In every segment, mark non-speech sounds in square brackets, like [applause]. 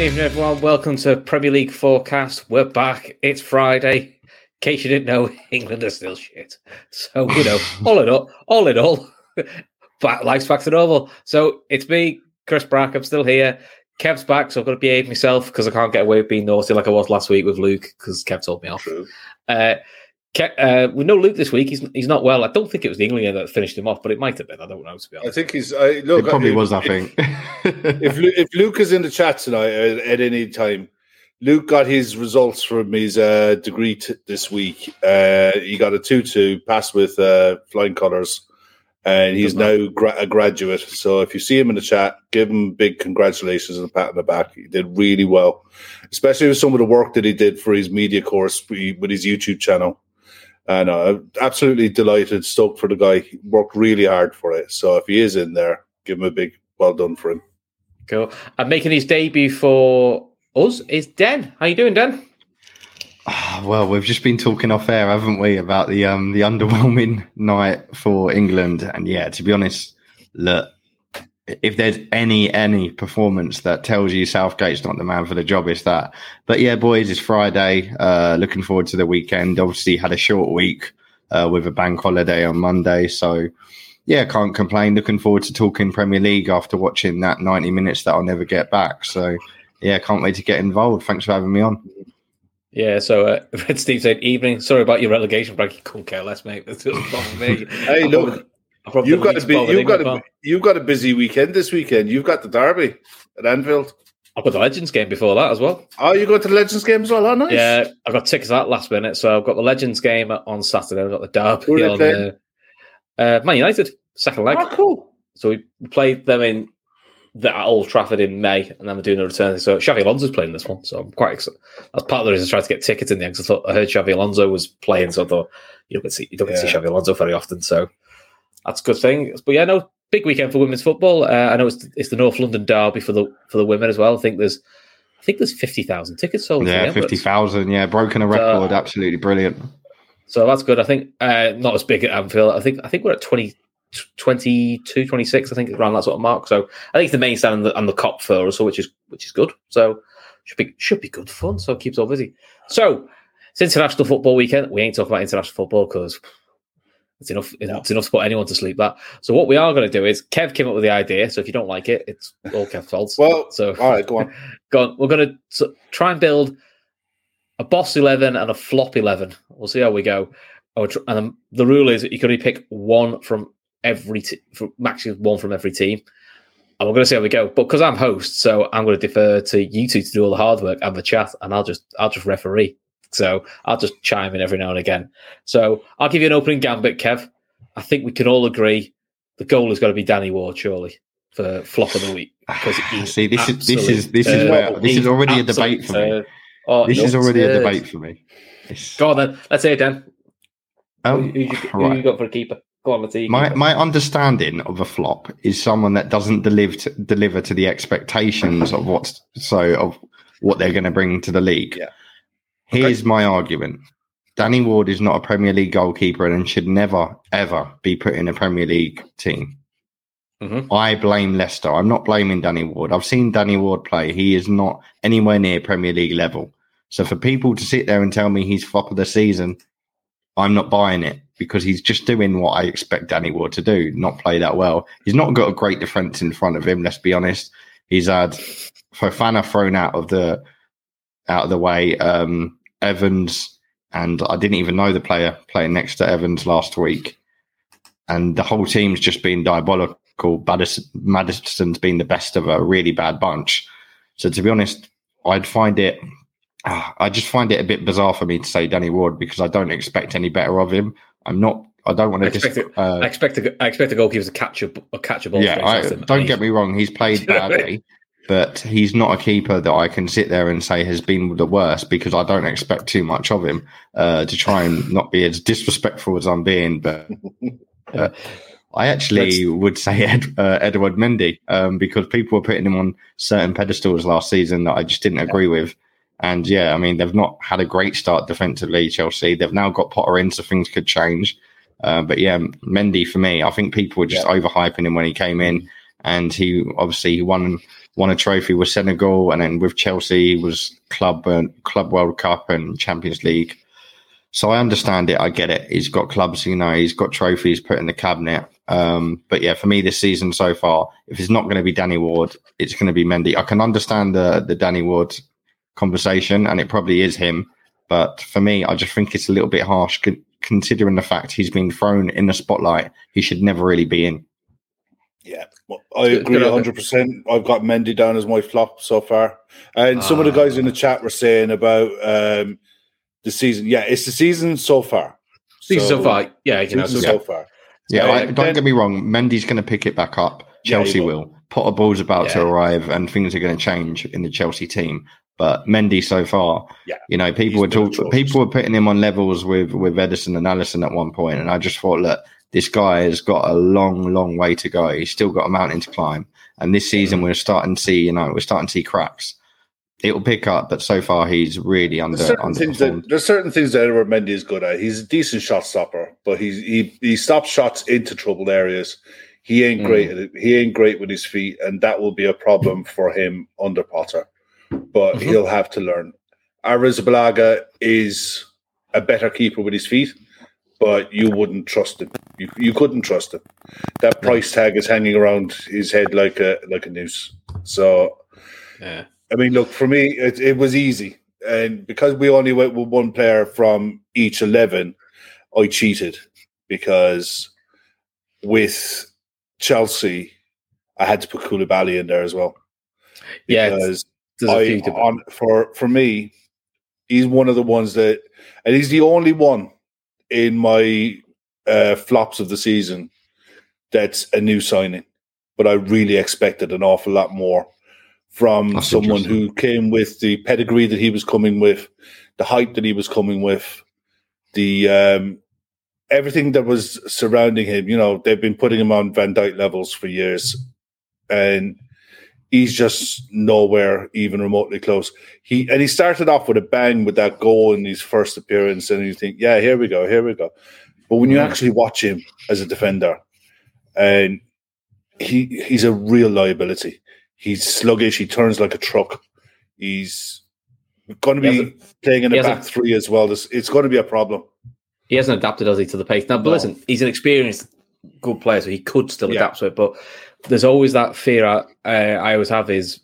Good evening, everyone. Welcome to Premier League Forecast. We're back. It's Friday. In case you didn't know, [laughs] England are still shit. So, you know, [laughs] all in all, all in all, [laughs] back, life's back to normal. So it's me, Chris Brack. I'm still here. Kev's back, so I've got to behave myself because I can't get away with being naughty like I was last week with Luke because Kev told me off. Uh, uh, we know Luke this week. He's he's not well. I don't think it was the England game that finished him off, but it might have been. I don't know to be honest. I think he's. I, look, it probably if, was, I if- think. [laughs] If, Lu- if Luke is in the chat tonight at, at any time, Luke got his results from his uh, degree t- this week. Uh, he got a two-two, pass with uh, flying colours, and he's now gra- a graduate. So if you see him in the chat, give him big congratulations and a pat on the back. He did really well, especially with some of the work that he did for his media course with his YouTube channel. And uh, absolutely delighted, stoked for the guy. He worked really hard for it. So if he is in there, give him a big well done for him. Cool. And making his debut for us is Den. How you doing, Den? Ah, well, we've just been talking off air, haven't we, about the um the [laughs] underwhelming night for England. And yeah, to be honest, look, if there's any any performance that tells you Southgate's not the man for the job, it's that. But yeah, boys, it's Friday. Uh, looking forward to the weekend. Obviously, had a short week uh, with a bank holiday on Monday, so yeah, can't complain. Looking forward to talking Premier League after watching that 90 minutes that I'll never get back. So yeah, can't wait to get involved. Thanks for having me on. Yeah, so uh, Red [laughs] Steve said, "Evening. Sorry about your relegation break. You couldn't care less, mate. [laughs] That's not for me. Hey, I look, probably- I probably You've got a least You've got. You've got a busy weekend this weekend. You've got the derby at Anfield. I've got the Legends game before that as well. Oh, you going to the Legends game as well? Oh, nice. Yeah, I got tickets that last minute, so I've got the Legends game on Saturday. I've got the derby Who on uh, uh, Man United second leg. Oh, cool. So we played them in the at Old Trafford in May, and then we're doing a return. So Xabi Alonso's playing this one, so I'm quite excited. That's part of the reason I tried to get tickets in the end. 'cause I thought I heard Xabi Alonso was playing, so I thought you don't get to see you don't get to see Xabi Alonso very often. So that's a good thing. But yeah, no big weekend for women's football. Uh, I know it's it's the North London derby for the for the women as well. I think there's I think there's fifty thousand tickets sold. Yeah, fifty thousand. Yeah, broken a record. Absolutely brilliant. So that's good. I think uh, not as big at Anfield. I think I think we're at 20, 22, 26, I think around that sort of mark. So I think it's the main stand and the, and the Kop for us, so which is which is good. So should be should be good fun. So it keeps all busy. So it's international football weekend. We ain't talking about international football because it's enough. It's enough to put anyone to sleep. That. So what we are going to do is Kev came up with the idea. So if you don't like it, it's all Kev's [laughs] fault. Well, so all right, go on. [laughs] go on. We're going to try and build a boss 11 and a flop 11. We'll see how we go. And um, the rule is that you can only pick one from every, t- from maximum one from every team. And we're going to see how we go. But because I'm host, so I'm going to defer to you two to do all the hard work and the chat, and I'll just I'll just referee. So I'll just chime in every now and again. So I'll give you an opening gambit, Kev. I think we can all agree the goal has got to be Danny Ward, surely, for flop of the week. Because See, this is this is this is where uh, this is already a debate for me. turd. Oh, This no is already a uh, debate for me. It's- Go on then. Let's hear it, Dan. Who, um, who, you, who right. you got for a keeper? Go on, let's hear your My my understanding of a flop is someone that doesn't deliver to, deliver to the expectations of what's so of what they're going to bring to the league. Yeah. Here's my argument. Danny Ward is not a Premier League goalkeeper and should never ever be put in a Premier League team. Mhm. I blame Leicester. I'm not blaming Danny Ward. I've seen Danny Ward play. He is not anywhere near Premier League level. So for people to sit there and tell me he's flop of the season, I'm not buying it because he's just doing what I expect Danny Ward to do, not play that well. He's not got a great defence in front of him. Let's be honest. He's had Fofana thrown out of the out of the way. Um, Evans and I didn't even know the player playing next to Evans last week, and the whole team's just been diabolical Maddison, Maddison's been the best of a really bad bunch. So to be honest, I'd find it. Uh, I just find it a bit bizarre for me to say Danny Ward because I don't expect any better of him. I'm not. I don't want to. I expect, dis- a, uh, I expect a, I expect the goalkeeper to catch a, a catch a ball. yeah, I, don't get me wrong. He's played [laughs] badly, but he's not a keeper that I can sit there and say has been the worst because I don't expect too much of him uh, to try and not be as disrespectful as I'm being. But [laughs] uh, I actually would say Ed, uh, Edward Mendy um, because people were putting him on certain pedestals last season that I just didn't agree with. And yeah, I mean, they've not had a great start defensively, Chelsea. They've now got Potter in, so things could change. Uh, but yeah, Mendy for me, I think people were just overhyping him when he came in, and he obviously he won won a trophy with Senegal, and then with Chelsea was club uh, club World Cup and Champions League. So I understand it. I get it. He's got clubs, you know, he's got trophies put in the cabinet. Um, but yeah, for me this season so far, if it's not going to be Danny Ward, it's going to be Mendy. I can understand the the Danny Ward conversation, and it probably is him. But for me, I just think it's a little bit harsh considering the fact he's been thrown in the spotlight. He should never really be in. Yeah, I agree 100%. I've got Mendy down as my flop so far. And some of the guys in the chat were saying about um, the season. Yeah, it's the season so far. Season so far, yeah, you know, Season so so far. Yeah, Yeah, I, don't get me wrong. Mendy's going to pick it back up. Yeah, Chelsea will. will. Potter Ball's about to arrive, and things are going to change in the Chelsea team. But Mendy, so far, Yeah, you know, people he's were talking. People were putting him on levels with with Ederson and Alisson at one point, and I just thought, look, this guy has got a long, long way to go. He's still got a mountain to climb, and this season we're starting to see, you know, we're starting to see cracks. It'll pick up, but so far he's really under There's certain things that there's certain things that Edward Mendy is good at. He's a decent shot stopper, but he's he he stops shots into troubled areas. He ain't great at it. He ain't great with his feet, and that will be a problem for him under Potter. But Mhm. he'll have to learn. Arrizabalaga is a better keeper with his feet, but you wouldn't trust him. You, you couldn't trust him. That price tag is hanging around his head like a like a noose. So yeah. I mean, look, for me, it, it was easy. And because we only went with one player from each 11, I cheated because with Chelsea, I had to put Koulibaly in there as well. Yeah, it's- Because a I, on, for, for me, he's one of the ones that, and he's the only one in my uh, flops of the season that's a new signing. But I really expected an awful lot more from That's someone who came with the pedigree that he was coming with, the hype that he was coming with, the um, everything that was surrounding him. You know, they've been putting him on Van Dijk levels for years, and he's just nowhere even remotely close. He and he started off with a bang with that goal in his first appearance, and you think, yeah, here we go, here we go. But when you Mm. actually watch him as a defender, and he he's a real liability. He's sluggish. He turns like a truck. He's going to be playing in a back three as well. This it's going to be a problem. he hasn't adapted, has he, to the pace? Now, but No. listen, he's an experienced good player, so he could still Yeah. adapt to it. But there's always that fear I, uh, I always have is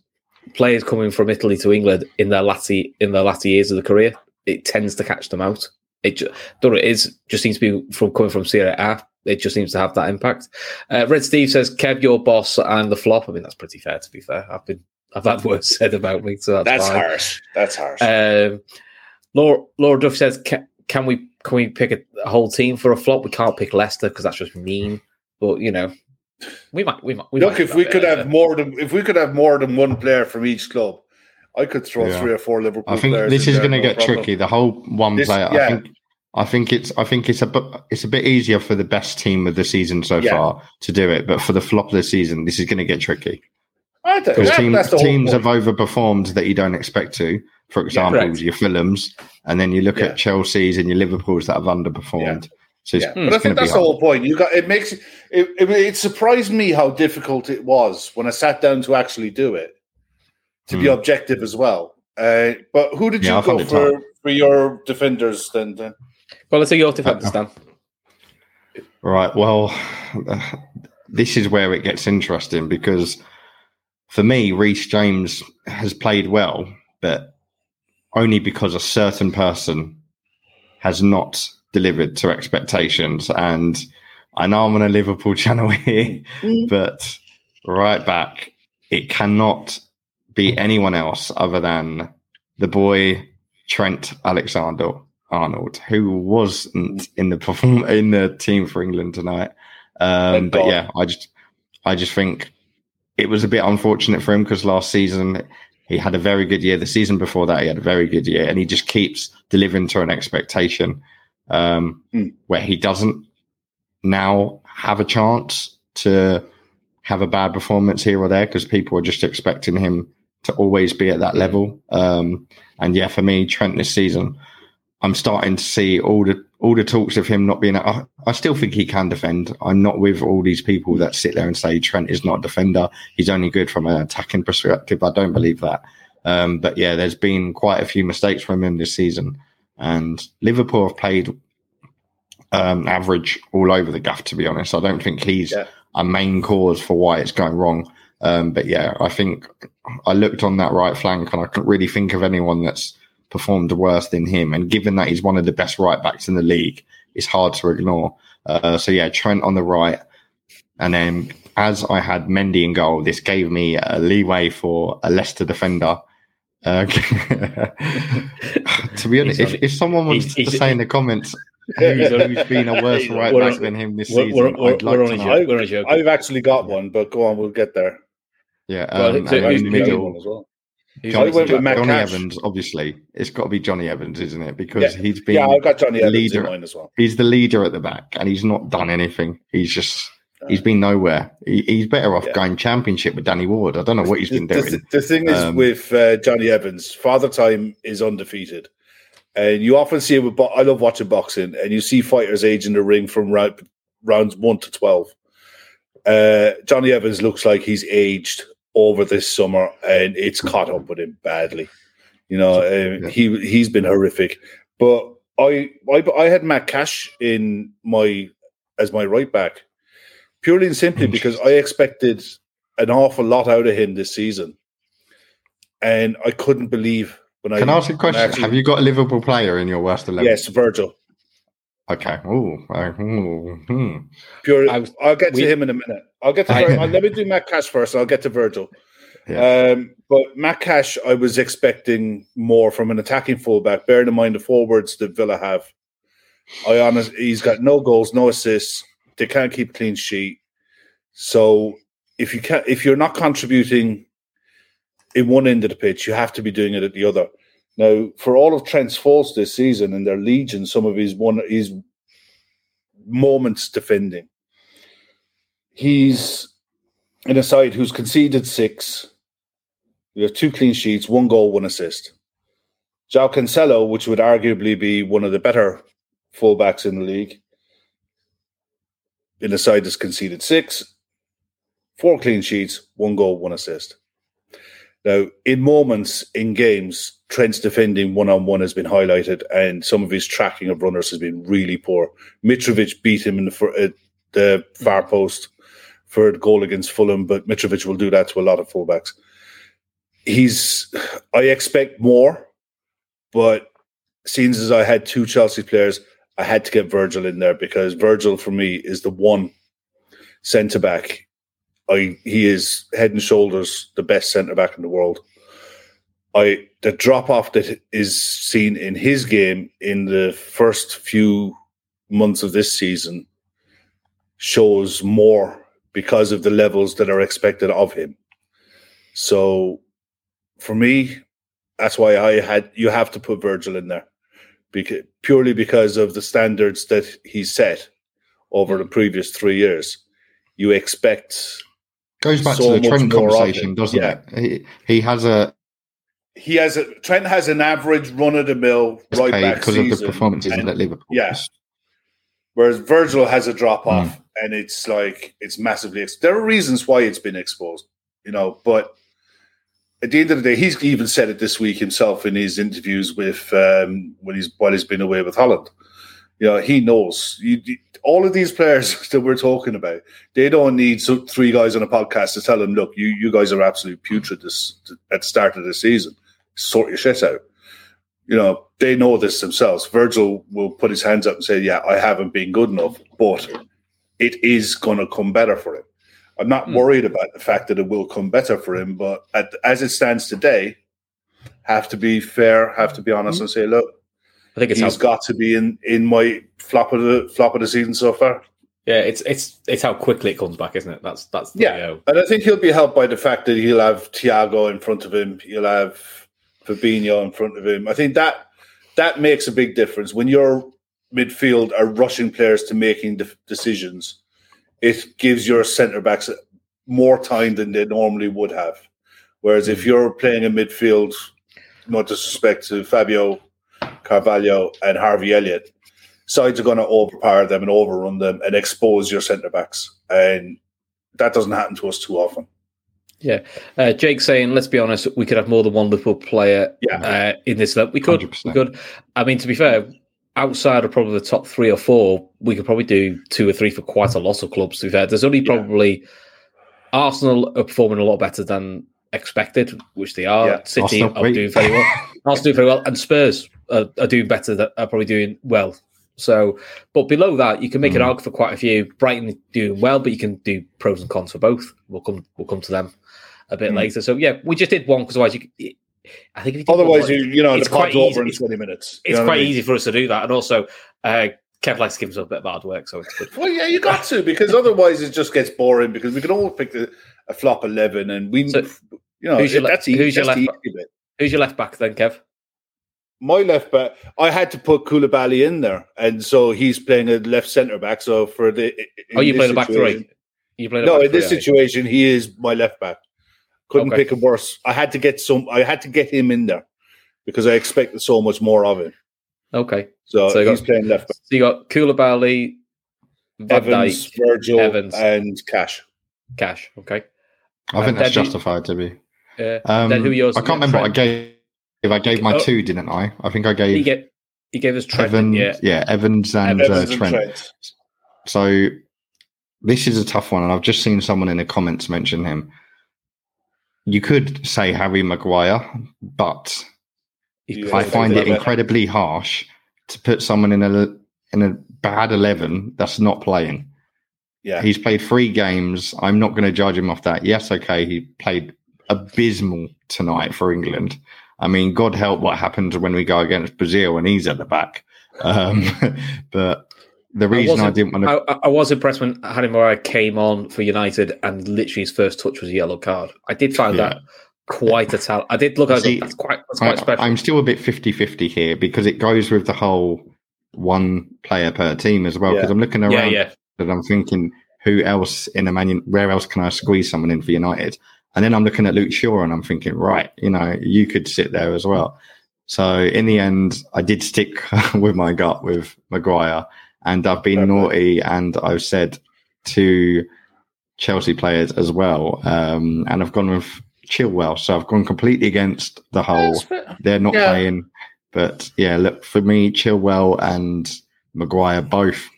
players coming from Italy to England in their latter in their latter years of the career. It tends to catch them out. It just, don't it is just seems to be from coming from Serie A. It just seems to have that impact. Uh, Red Steve says, "Kev, your boss and the flop." I mean, that's pretty fair. To be fair, I've been I've had words said about me, so that's, fine. harsh. That's harsh. Um, Laura, Laura Duff says, can, "Can we can we pick a, a whole team for a flop? We can't pick Leicester because that's just mean. But you know, we might we might. We Look, might if we could better. have more than if we could have more than one player from each club, I could throw Yeah. three or four Liverpool. I think players this is going to no get problem. tricky. The whole one This- player. yeah. I think. I think it's. I think it's a. It's a bit easier for the best team of the season so Yeah. far to do it, but for the flop of the season, this is going to get tricky I think because that- team, that's the whole teams have overperformed that you don't expect to. For example, correct. your Fulhams, and then you look Yeah. at Chelsea's and your Liverpool's that have underperformed. So Yeah, but I think that's the whole point. You got it makes it, it. It surprised me how difficult it was when I sat down to actually do it, to be Hmm. objective as well. Uh, but who did Yeah, I you go found it for for your defenders then? then? Well, let's say your defenders, Dan. Right. Well, this is where it gets interesting because for me, Reece James has played well, but only because a certain person has not delivered to expectations. And I know I'm on a Liverpool [laughs] channel here, but right back, it cannot be anyone else other than the boy Trent Alexander Arnold, who wasn't in the perform [laughs] in the team for England tonight. Um, but yeah, I just I just think it was a bit unfortunate for him because last season he had a very good year. The season before that, he had a very good year, and he just keeps delivering to an expectation um, mm. where he doesn't now have a chance to have a bad performance here or there because people are just expecting him to always be at that level. Um, and yeah, for me, Trent this season, I'm starting to see all the all the talks of him not being. I, I still think he can defend. I'm not with all these people that sit there and say Trent is not a defender. He's only good from an attacking perspective. I don't believe that. Um, but yeah, there's been quite a few mistakes from him this season, and Liverpool have played um, average all over the gaff. To be honest, I don't think he's yeah. a main cause for why it's going wrong. Um, but yeah, I think I looked on that right flank and I couldn't really think of anyone that's performed worse than him. And given that he's one of the best right backs in the league, it's hard to ignore. Uh, so yeah, Trent on the right, and then as I had Mendy in goal, this gave me a leeway for a Leicester defender. Uh, [laughs] to be honest, if, if someone wants to say in the comments [laughs] who's, who's been a worse [laughs] right back than him this season, we're, we're, I'd like to know. I've actually got one, but go on, we'll get there. Yeah, um, well, in the middle. Well. Jonny, Jonny Evans, obviously, it's got to be Jonny Evans, isn't it? Because yeah. he's been yeah, I've got Jonny Evans leader, in mind as well. He's the leader at the back, and he's not done anything. He's just he's been nowhere. He, he's better off yeah. going championship with Danny Ward. I don't know what he's been doing. The, the thing is um, with uh, Jonny Evans, Father Time is undefeated, and you often see it with. I love watching boxing, and you see fighters age in the ring from round, rounds one to twelve. Uh, Jonny Evans looks like he's aged over this summer, and it's caught up with him badly. You know, uh, he he's been horrific. But I, I I had Matt Cash in my as my right back, purely and simply because I expected an awful lot out of him this season, and I couldn't believe when I. Can I ask a question? Actually, Have you got a Liverpool player in your worst eleven? Yes, Virgil. Okay. Ooh, ooh, hmm. Pure. I will get we, to him in a minute. I'll get to. I, [laughs] let me do Matt Cash first. I'll get to Virgil. Yeah. Um, but Matt Cash, I was expecting more from an attacking fullback. Bearing in mind the forwards that Villa have, I honest, he's got no goals, no assists. They can't keep clean sheet. So if you can not if you're not contributing in one end of the pitch, you have to be doing it at the other. Now, for all of Trent's faults this season, and their legion, some of his one his moments defending, he's in a side who's conceded six. We have two clean sheets, one goal, one assist. João Cancelo, which would arguably be one of the better fullbacks in the league, in a side that's conceded six, four clean sheets, one goal, one assist. Now, in moments in games, Trent's defending one on one has been highlighted, and some of his tracking of runners has been really poor. Mitrovic beat him in the, uh, the far post for a goal against Fulham, but Mitrovic will do that to a lot of fullbacks. He's, I expect more, but seeing as I had two Chelsea players, I had to get Virgil in there because Virgil for me is the one centre back I he is head and shoulders the best centre back in the world. I the drop off that is seen in his game in the first few months of this season shows more because of the levels that are expected of him. So for me, that's why I had you have to put Virgil in there. Because purely because of the standards that he set over the previous three years. You expect Goes back so to the Trent conversation, doesn't yeah. it? He, he has a he has a Trent has an average run of the mill right back because season, of the performances and, at Liverpool. Yes. Whereas Virgil has a drop off, mm. and it's like it's massively. Ex- there are reasons why it's been exposed, you know. But at the end of the day, he's even said it this week himself in his interviews with um, when he's while he's been away with Holland. You know, he knows you, all of these players [laughs] that we're talking about, they don't need three guys on a podcast to tell them, look, you you guys are absolutely putrid this at the start of the season. Sort your shit out. You know, they know this themselves. Virgil will put his hands up and say, Yeah, I haven't been good enough, but it is going to come better for him. I'm not Mm. worried about the fact that it will come better for him, but at, as it stands today, have to be fair, have to be honest, and say, look, I think it's he's how, got to be in in my flop of the flop of the season so far. yeah, it's it's it's how quickly it comes back, isn't it? That's that's the, Yeah. uh, And I think he'll be helped by the fact that he'll have Thiago in front of him. He'll have Fabinho in front of him. I think that that makes a big difference when your midfield are rushing players to making de- decisions. It gives your centre backs more time than they normally would have. Whereas if you're playing a midfield, no disrespect to Fabio Carvalho and Harvey Elliott, sides are going to overpower them and overrun them and expose your centre backs. And that doesn't happen to us too often. Uh, Jake saying, let's be honest, we could have more than one Liverpool player Yeah. uh, in this level. We could. 100%. We could. I mean, to be fair, outside of probably the top three or four, we could probably do two or three for quite a lot of clubs. To be fair, there's only Yeah. probably Arsenal are performing a lot better than expected, which they are. Yeah. City Arsenal, are wait. doing very well. [laughs] Arsenal doing very well, and Spurs are, are doing better. That are probably doing well. So, but below that, you can make an Mm. arc for quite a few. Brighton doing well, but you can do pros and cons for both. We'll come. We'll come to them a bit Mm. later. So yeah, we just did one because otherwise, you, I think if you Otherwise, you you know it's the quite over in easy. twenty minutes. You it's quite I mean? easy for us to do that. And also, uh, Kev likes to give us a bit of hard work, so it's good. Well, yeah, you got to because otherwise it just gets boring. Because we can all pick a, a flop eleven, and we, So, you know, who's your le- that's easy. who's your left easy bit. Who's your left back then, Kev? My left back, I had to put Koulibaly in there, and so he's playing a left centre back. So for the Oh, you played a back three. You played a No, back in this situation, he is my left back. Couldn't Okay. pick a worse. I had to get some. I had to get him in there because I expected so much more of him. Okay, So, So he's got- playing left back. so you got Koulibaly, Van Evans, Dijk, Virgil, Evans. and Cash. Cash. Okay, I think And that's then you- justified to be. uh, Um, then who yours? I can't remember what I gave. If I gave my Oh. two, didn't I? I think I gave. He gave gave he gave us Trent. Evans. yeah, Yeah. Evans and Evans uh, and Trent. Trent. So this is a tough one, and I've just seen someone in the comments mention him. You could say Harry Maguire, but Yeah. I find it incredibly harsh to put someone in a in a bad eleven that's not playing. Yeah, He's played three games. I'm not going to judge him off that. Yes, okay, he played abysmal tonight for England. I mean, God help what happens when we go against Brazil and he's at the back. Um, [laughs] but the reason I, wasn't- didn't want to, I, I- I was impressed when Harry Maguire came on for United and literally his first touch was a yellow card. I did find Yeah. that quite a talent. I did look at it. That's quite that's quite I, special. I'm still a bit 50 50 here because it goes with the whole one player per team as well. Because Yeah. I'm looking around yeah, yeah. and I'm thinking, who else in a man? Where else can I squeeze someone in for United? And then I'm looking at Luke Shaw and I'm thinking, right, you know, you could sit there as well. So in the end, I did stick [laughs] with my gut with Maguire, and I've been Fair naughty and I've said to Chelsea players as well, um, and I've gone with Chilwell. So I've gone completely against the whole they're not Yeah. playing. But yeah, look for me, Chilwell and Maguire both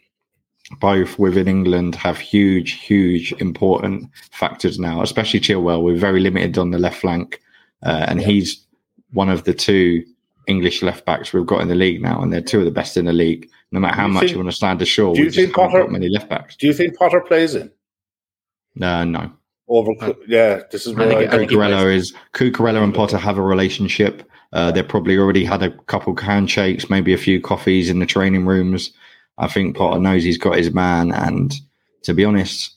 both within England have huge, huge important factors now, especially Chilwell. We're very limited on the left flank. Uh, and he's one of the two English left backs we've got in the league now, and they're two of the best in the league. No matter how you much think- you want to stand ashore, do you we just think haven't Potter- many left backs. Do you think Potter plays in Uh, no. over? I- yeah, this is where think I, it- I think Cucurella is Cucurella and Potter have a relationship. Uh, they probably already had a couple handshakes, maybe a few coffees in the training rooms. I think Potter knows he's got his man, and to be honest,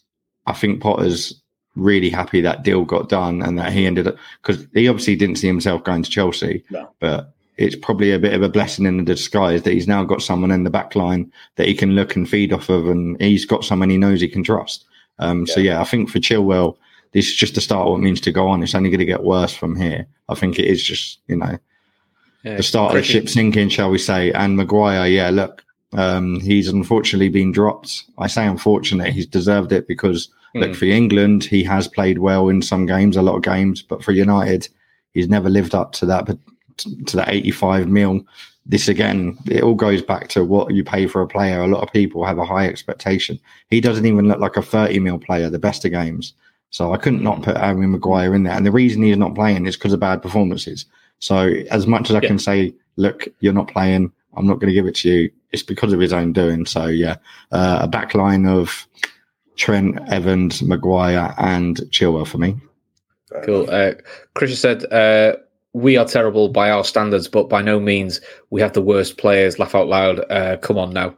I think Potter's really happy that deal got done and that he ended up because he obviously didn't see himself going to Chelsea, No. but it's probably a bit of a blessing in the disguise that he's now got someone in the back line that he can look and feed off of, and he's got someone he knows he can trust. Um, So yeah, I think for Chilwell, this is just the start of what it means to go on. It's only going to get worse from here. I think it is just you know yeah. the start of the ship sinking, shall we say? And Maguire, yeah, look, um, he's unfortunately been dropped. I say unfortunate, he's deserved it because look Mm. for England, he has played well in some games, a lot of games, but for United, he's never lived up to that to that 85 mil. This again, it all goes back to what you pay for a player. A lot of people have a high expectation. He doesn't even look like a 30 mil player, the best of games. So I couldn't not put Harry Maguire in there. And the reason he's not playing is because of bad performances. So as much as I Yeah. can say, look, you're not playing, I'm not going to give it to you. It's because of his own doing. So yeah, uh, a back line of Trent, Evans, Maguire, and Chilwell for me. Cool. Uh, Chris said, uh, "We are terrible by our standards, but by no means we have the worst players." Laugh out loud. Uh, come on now.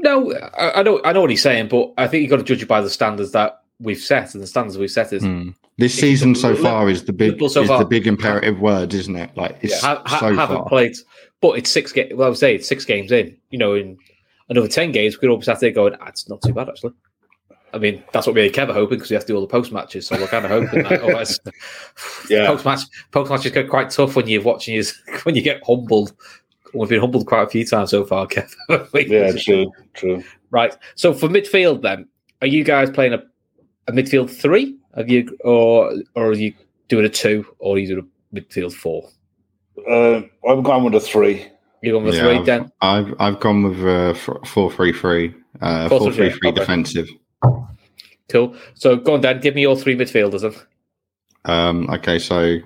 No, I, I know, I know what he's saying, but I think you've got to judge it by the standards that we've set, and the standards we've set is Mm. This season so far is the big so is far. the big imperative word, isn't it? Like it's ha- ha- so haven't far. played, but it's six games. Well, I would say it's six games in. You know, in another ten games, we could all be sat there going, ah, "It's not too bad, actually." I mean, that's what me and Kev are hoping because we have to do all the post matches. So we're kind of hoping that. Otherwise, [laughs] Yeah. post match post matches get quite tough when you're watching you [laughs] when you get humbled. We've been humbled quite a few times so far, [laughs] Kev. Yeah, true, true. Right. So for midfield, then, are you guys playing a, a midfield three? Have you, or or are you doing a two, or are you doing a midfield four? Uh, I've gone with a three. You gone with Yeah, three, I've, then? I've I've gone with uh, f- four three three, uh, Four, four three, three three okay. defensive. Cool. So go on, Dan. Give me your three midfielders. Then. Um, okay, so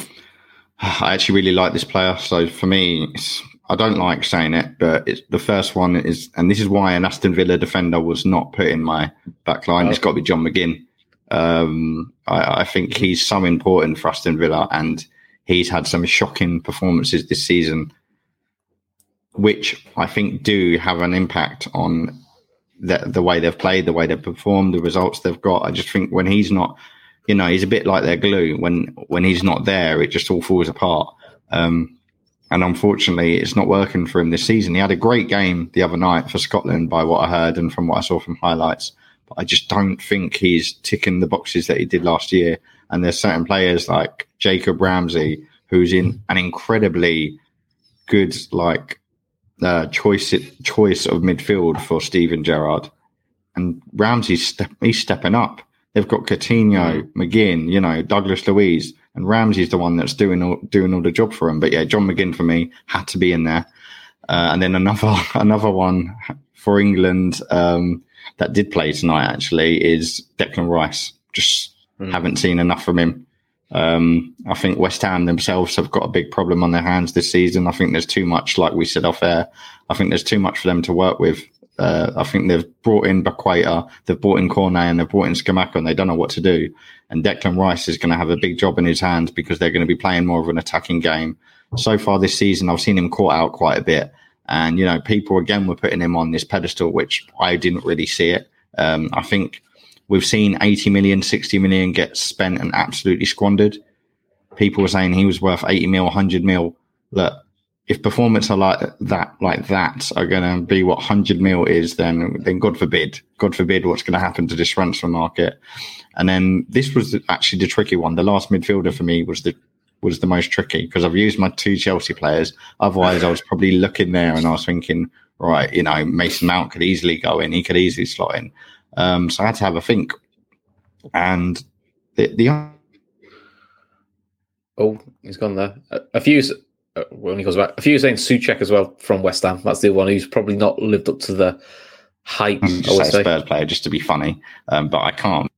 [sighs] I actually really like this player. So for me, it's, I don't like saying it, but it's, the first one is, and this is why an Aston Villa defender was not put in my back line. It's got to be John McGinn. Um, I, I think he's so important for Aston Villa, and he's had some shocking performances this season, which I think do have an impact on the, the way they've played, the way they've performed, the results they've got. I just think when he's not, you know, he's a bit like their glue. When when he's not there, it just all falls apart. Um, and unfortunately, it's not working for him this season. He had a great game the other night for Scotland, by what I heard and from what I saw from highlights. But I just don't think he's ticking the boxes that he did last year. And there's certain players like Jacob Ramsey, who's in an incredibly good like uh, choice choice of midfield for Steven Gerrard, and Ramsey's step, he's stepping up. They've got Coutinho, McGinn, you know Douglas Luiz, and Ramsey's the one that's doing all doing all the job for him. But yeah, John McGinn for me had to be in there, uh, and then another [laughs] another one for England um, that did play tonight actually is Declan Rice. Just Mm. haven't seen enough from him. Um, I think West Ham themselves have got a big problem on their hands this season. I think there's too much, like we said off air. I think there's too much for them to work with. Uh, I think they've brought in Paquetá, they've brought in Cornet, and they've brought in Scamacca, and they don't know what to do. And Declan Rice is going to have a big job in his hands because they're going to be playing more of an attacking game. So far this season, I've seen him caught out quite a bit. And, you know, people again were putting him on this pedestal, which I didn't really see it. Um, I think we've seen 80 million, 60 million get spent and absolutely squandered. People were saying he was worth 80 mil, 100 mil. Look, if performance are like that, like that, are going to be what 100 mil is, then then God forbid, God forbid, what's going to happen to this transfer market. And then this was actually the tricky one. The last midfielder for me was the was the most tricky because I've used my two Chelsea players. Otherwise, I was probably looking there and I was thinking, right, you know, Mason Mount could easily go in. He could easily slot in. Um, so I had to have a think. And the, the Oh, he's gone there. A, a few, uh, when he goes back, a few saying Soucek as well from West Ham. That's the one who's probably not lived up to the hype. I'm just would say. Spurs player just to be funny, um, but I can't.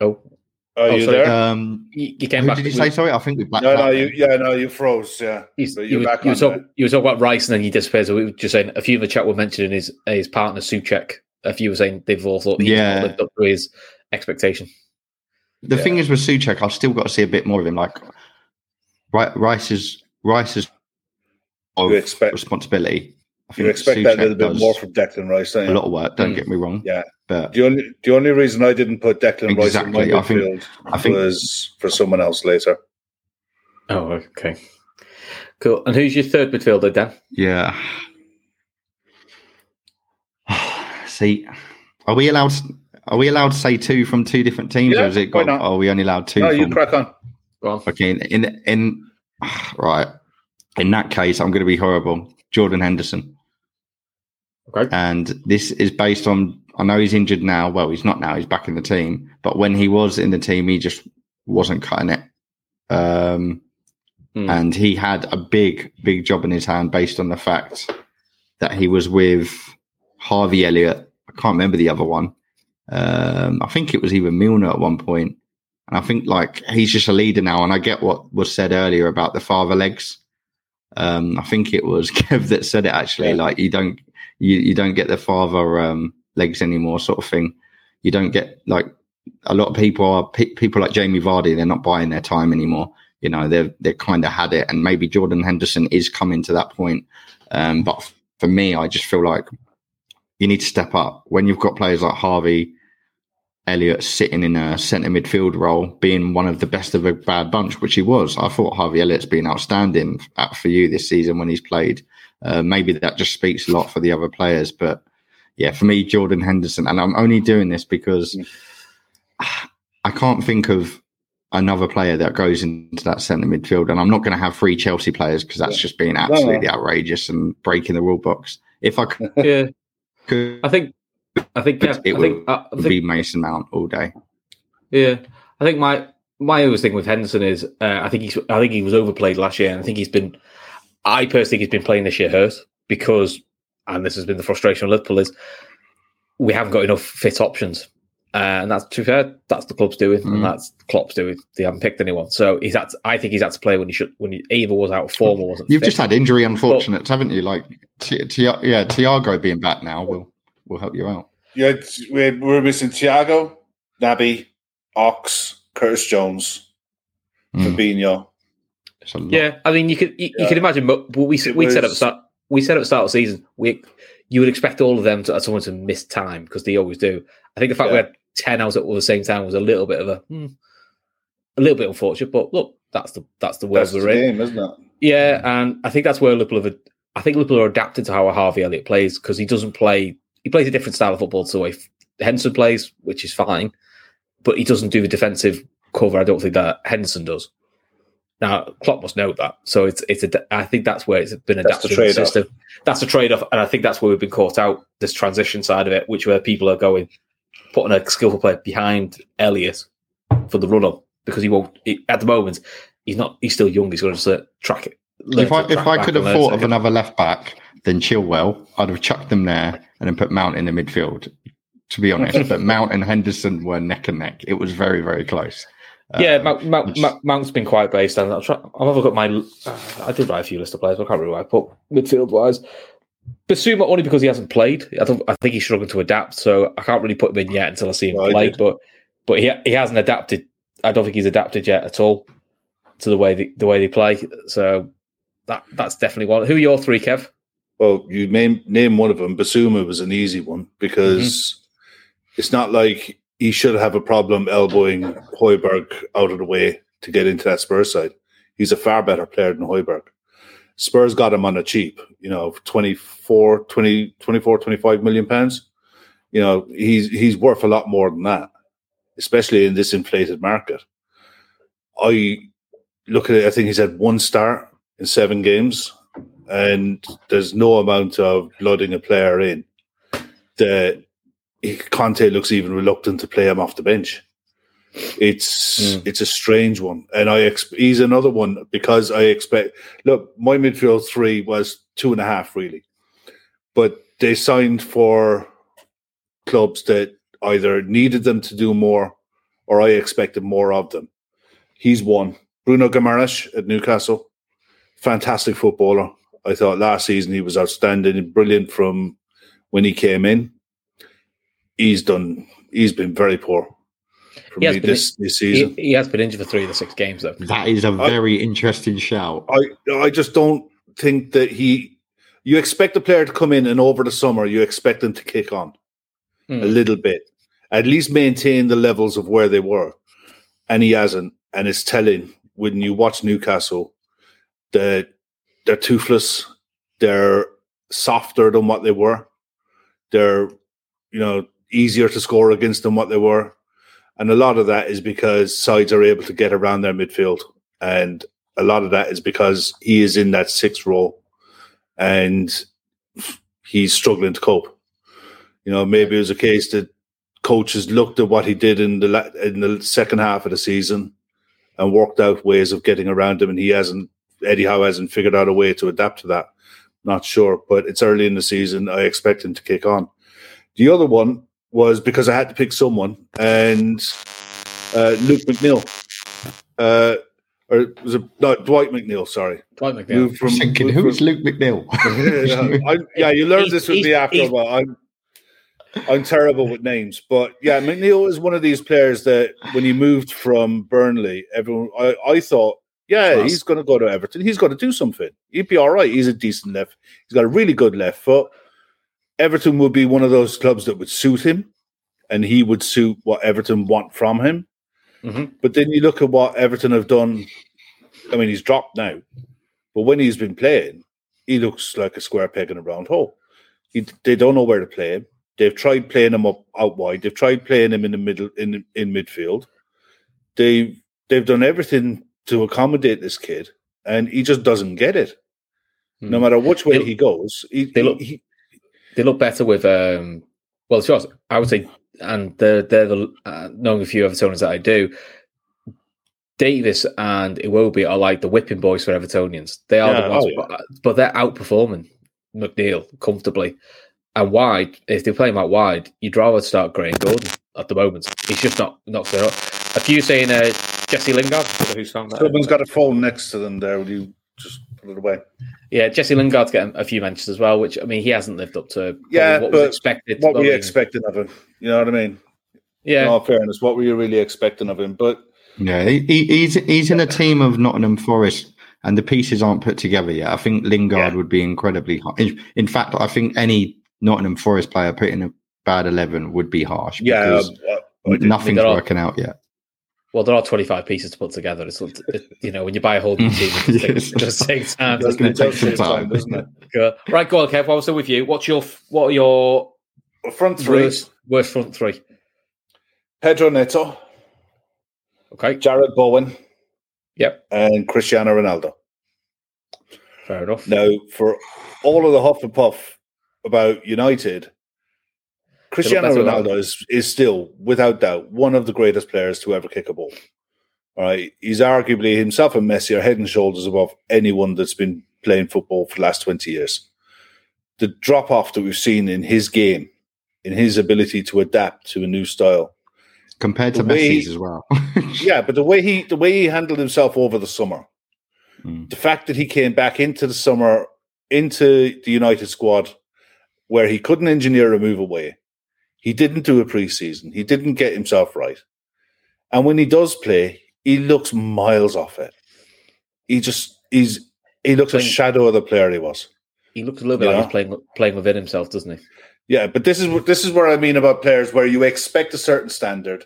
Oh, Are Oh, you sorry, there? Um, you, you came back. did you say? Sorry, I think we blacked no, no, you, yeah, no, you froze. Yeah, You, So you, were, back you, were talk, you were talking about Rice and then you disappeared. So we were just saying a few in the chat were mentioning his his partner Soucek. A few were saying they've all thought he's Yeah. lived up to his expectation. The Yeah. thing is with Soucek, I've still got to see a bit more of him. Like Ri- Rice's Rice's of You expect- responsibility. I you expect that a little bit more from Declan Rice. Don't a lot of work. Don't Mm. get me wrong. Yeah. but The only the only reason I didn't put Declan Rice in my Exactly, I think- midfield I think was for someone else later. Oh, okay. Cool. And who's your third midfielder, Dan? yeah. See, are we allowed? Are we allowed to say two from two different teams, Yeah, or is it got? Are we only allowed two? No, you crack on. Go on. Okay, in, in in [sighs] right. In that case, I'm going to be horrible. Jordan Henderson, Okay. and this is based on. I know he's injured now. Well, he's not now. He's back in the team. But when he was in the team, he just wasn't cutting it. Um, Hmm. and he had a big, big job in his hand based on the fact that he was with Harvey Elliott. I can't remember the other one. Um, I think it was even Milner at one point. And I think like he's just a leader now. And I get what was said earlier about the father legs. Um, I think it was [laughs] Kev that said it actually. Yeah. Like you don't, you, you don't get the father, um, legs anymore, sort of thing. You don't get like a lot of people are people like Jamie Vardy. They're not buying their time anymore. You know, they've they kind of had it, and maybe Jordan Henderson is coming to that point. Um, but for me, I just feel like you need to step up when you've got players like Harvey Elliott sitting in a centre midfield role, being one of the best of a bad bunch, which he was. I thought Harvey Elliott's been outstanding for you this season when he's played. Uh, maybe that just speaks a lot for the other players, but yeah, for me, Jordan Henderson, and I'm only doing this because I can't think of another player that goes into that centre midfield, and I'm not going to have three Chelsea players because that's yeah. just being absolutely no, no. outrageous and breaking the rule box. If I could, yeah, could, I think I think yeah, it I think, uh, I think, be Mason Mount all day. Yeah, I think my my always thing with Henderson is uh, I think he's I think he was overplayed last year, and I think he's been. I personally think he's been playing this year hurt because, and this has been the frustration of Liverpool is we haven't got enough fit options, uh, and that's to fair. That's the club's doing, mm. and that's Klopp's doing. They haven't picked anyone, so he's had. To, I think he's had to play when he should when he either was out of form or wasn't. You've fit. just had injury unfortunates, haven't you? Like, t- t- yeah, Thiago being back now will will help you out. Yeah, we're, we're missing Thiago, Naby, Ox, Curtis Jones, mm. Fabinho. Yeah, I mean, you could you, yeah. you could imagine, but we we said at the start we said at the start of season we you would expect all of them to someone to miss time because they always do. I think the fact yeah. we had ten hours at all the same time was a little bit of a hmm, a little bit unfortunate, but look, that's the that's the world we're in, game, isn't it? Yeah, and I think that's where Liverpool have. I think Liverpool are adapted to how Harvey Elliott plays because he doesn't play he plays a different style of football to the way Henderson plays, which is fine, but he doesn't do the defensive cover. I don't think that Henderson does. Now Klopp must know that, so it's it's a. I think that's where it's been adapted to the system. That's a trade off, and I think that's where we've been caught out. This transition side of it, which where people are going, putting a skillful player behind Elliott for the run up because he won't. He, at the moment, he's not. He's still young. He's going to uh, track it. If I if I could have thought of another left back than Chilwell, I'd have chucked them there and then put Mount in the midfield. To be honest, [laughs] but Mount and Henderson were neck and neck. It was very very close. Yeah, uh, Mount, Mount, just... Mount's been quite based and I'll, try, a look my. Uh, I did write a few list of players, but I can't remember where I put midfield wise. Bissouma only because he hasn't played. I don't. I think he's struggling to adapt, so I can't really put him in yet until I see him no, play. But but he he hasn't adapted. I don't think he's adapted yet at all to the way the, the way they play. So that that's definitely one. Who are your three, Kev? Well, you name name one of them. Bissouma was an easy one because mm-hmm. it's not like he should have a problem elbowing Højbjerg out of the way to get into that Spurs side. He's a far better player than Højbjerg. Spurs got him on a cheap, you know, 24, 20, 24, 25 million pounds. You know, he's he's worth a lot more than that, especially in this inflated market. I look at it, I think he's had one start in seven games and there's no amount of blooding a player in that Conte looks even reluctant to play him off the bench. It's mm. it's a strange one, and I exp- he's another one because I expect. Look, my midfield three was two and a half really, but they signed for clubs that either needed them to do more, or I expected more of them. He's one. Bruno Guimaraes at Newcastle, fantastic footballer. I thought last season he was outstanding and brilliant from when he came in. He's done. He's been very poor for me this, this season. He, he, has been injured for three of the six games, though. That is a very I, interesting shout. I I just don't think that he. You expect a player to come in and over the summer, you expect them to kick on mm. a little bit, at least maintain the levels of where they were, and he hasn't. And it's telling when you watch Newcastle that they're toothless. They're softer than what they were. They're, you know, easier to score against than what they were. And a lot of that is because sides are able to get around their midfield. And a lot of that is because he is in that sixth role and he's struggling to cope. You know, maybe it was a case that coaches looked at what he did in the in the second half of the season and worked out ways of getting around him, and he hasn't Eddie Howe hasn't figured out a way to adapt to that. Not sure, but it's early in the season. I expect him to kick on. The other one was because I had to pick someone, and uh, Luke McNeil. Uh, or was it no, Dwight McNeil? Sorry, Dwight McNeil. From, thinking, who is Luke McNeil? [laughs] yeah, I, yeah, you learned this with me after a while. I'm, I'm terrible with names, but yeah, McNeil is one of these players that when he moved from Burnley, everyone I, I thought, yeah, Class. he's going to go to Everton. He's going to do something. He'd be all right. He's a decent left. He's got a really good left foot. Everton would be one of those clubs that would suit him, and he would suit what Everton want from him. Mhm. But then you look at what Everton have done. I mean, he's dropped now, but when he's been playing, he looks like a square peg in a round hole. He, they don't know where to play him. They've tried playing him up out wide. They've tried playing him in the middle in in midfield. They they've done everything to accommodate this kid, and he just doesn't get it. No Hmm. matter which way They- he goes, he, they look- he, they look better with um well it's yours I would say and they're they're the uh, knowing a few Evertonians that I do Davis and Iwobi are like the whipping boys for Evertonians. They are Yeah, the ones, oh, yeah. but, but they're outperforming McNeil comfortably. And wide, if they play him out wide, you'd rather start Graham Gordon at the moment. He's just not not clear up. A few saying uh, Jesse Lingard, I don't know who's found that. someone's got a phone next to them there. Would you just put it away? Yeah, Jesse Lingard's getting a few mentions as well, which I mean he hasn't lived up to Yeah, what was expected. What were you expecting of him? You know what I mean? Yeah, In all fairness, what were you really expecting of him? But Yeah, he, he- he's he's in a team of Nottingham Forest, and the pieces aren't put together yet. I think Lingard Yeah. would be incredibly hard. In, in fact, I think any Nottingham Forest player put in a bad eleven would be harsh. yeah, because uh, I nothing's working out yet. Well, there are twenty five pieces to put together. It's it, you know when you buy a whole new [laughs] team, it just takes, just takes time. Doesn't doesn't it? it? take some time. doesn't it? Go- Right, go on, Kev. While we're still with you, what's your what are your Front three: worst worst front three? Pedro Neto, Okay, Jarrod Bowen, yep, and Cristiano Ronaldo. fair enough. Now, for all of the huff and puff about United, Cristiano Ronaldo is, is still, without doubt, one of the greatest players to ever kick a ball. All right, he's arguably himself and Messi are head and shoulders above anyone that's been playing football for the last twenty years. The drop off that we've seen in his game, in his ability to adapt to a new style, Compared to The way- Messi's as well. [laughs] yeah, but the way he the way he handled himself over the summer, Mm. the fact that he came back into the summer into the United squad where he couldn't engineer a move away, he didn't do a preseason, he didn't get himself right, and when he does play, he looks miles off it. He just he's he looks a shadow of the player he was. He looks a little bit Yeah. like he's playing playing within himself, doesn't he? Yeah, but this is what this is what I mean about players where you expect a certain standard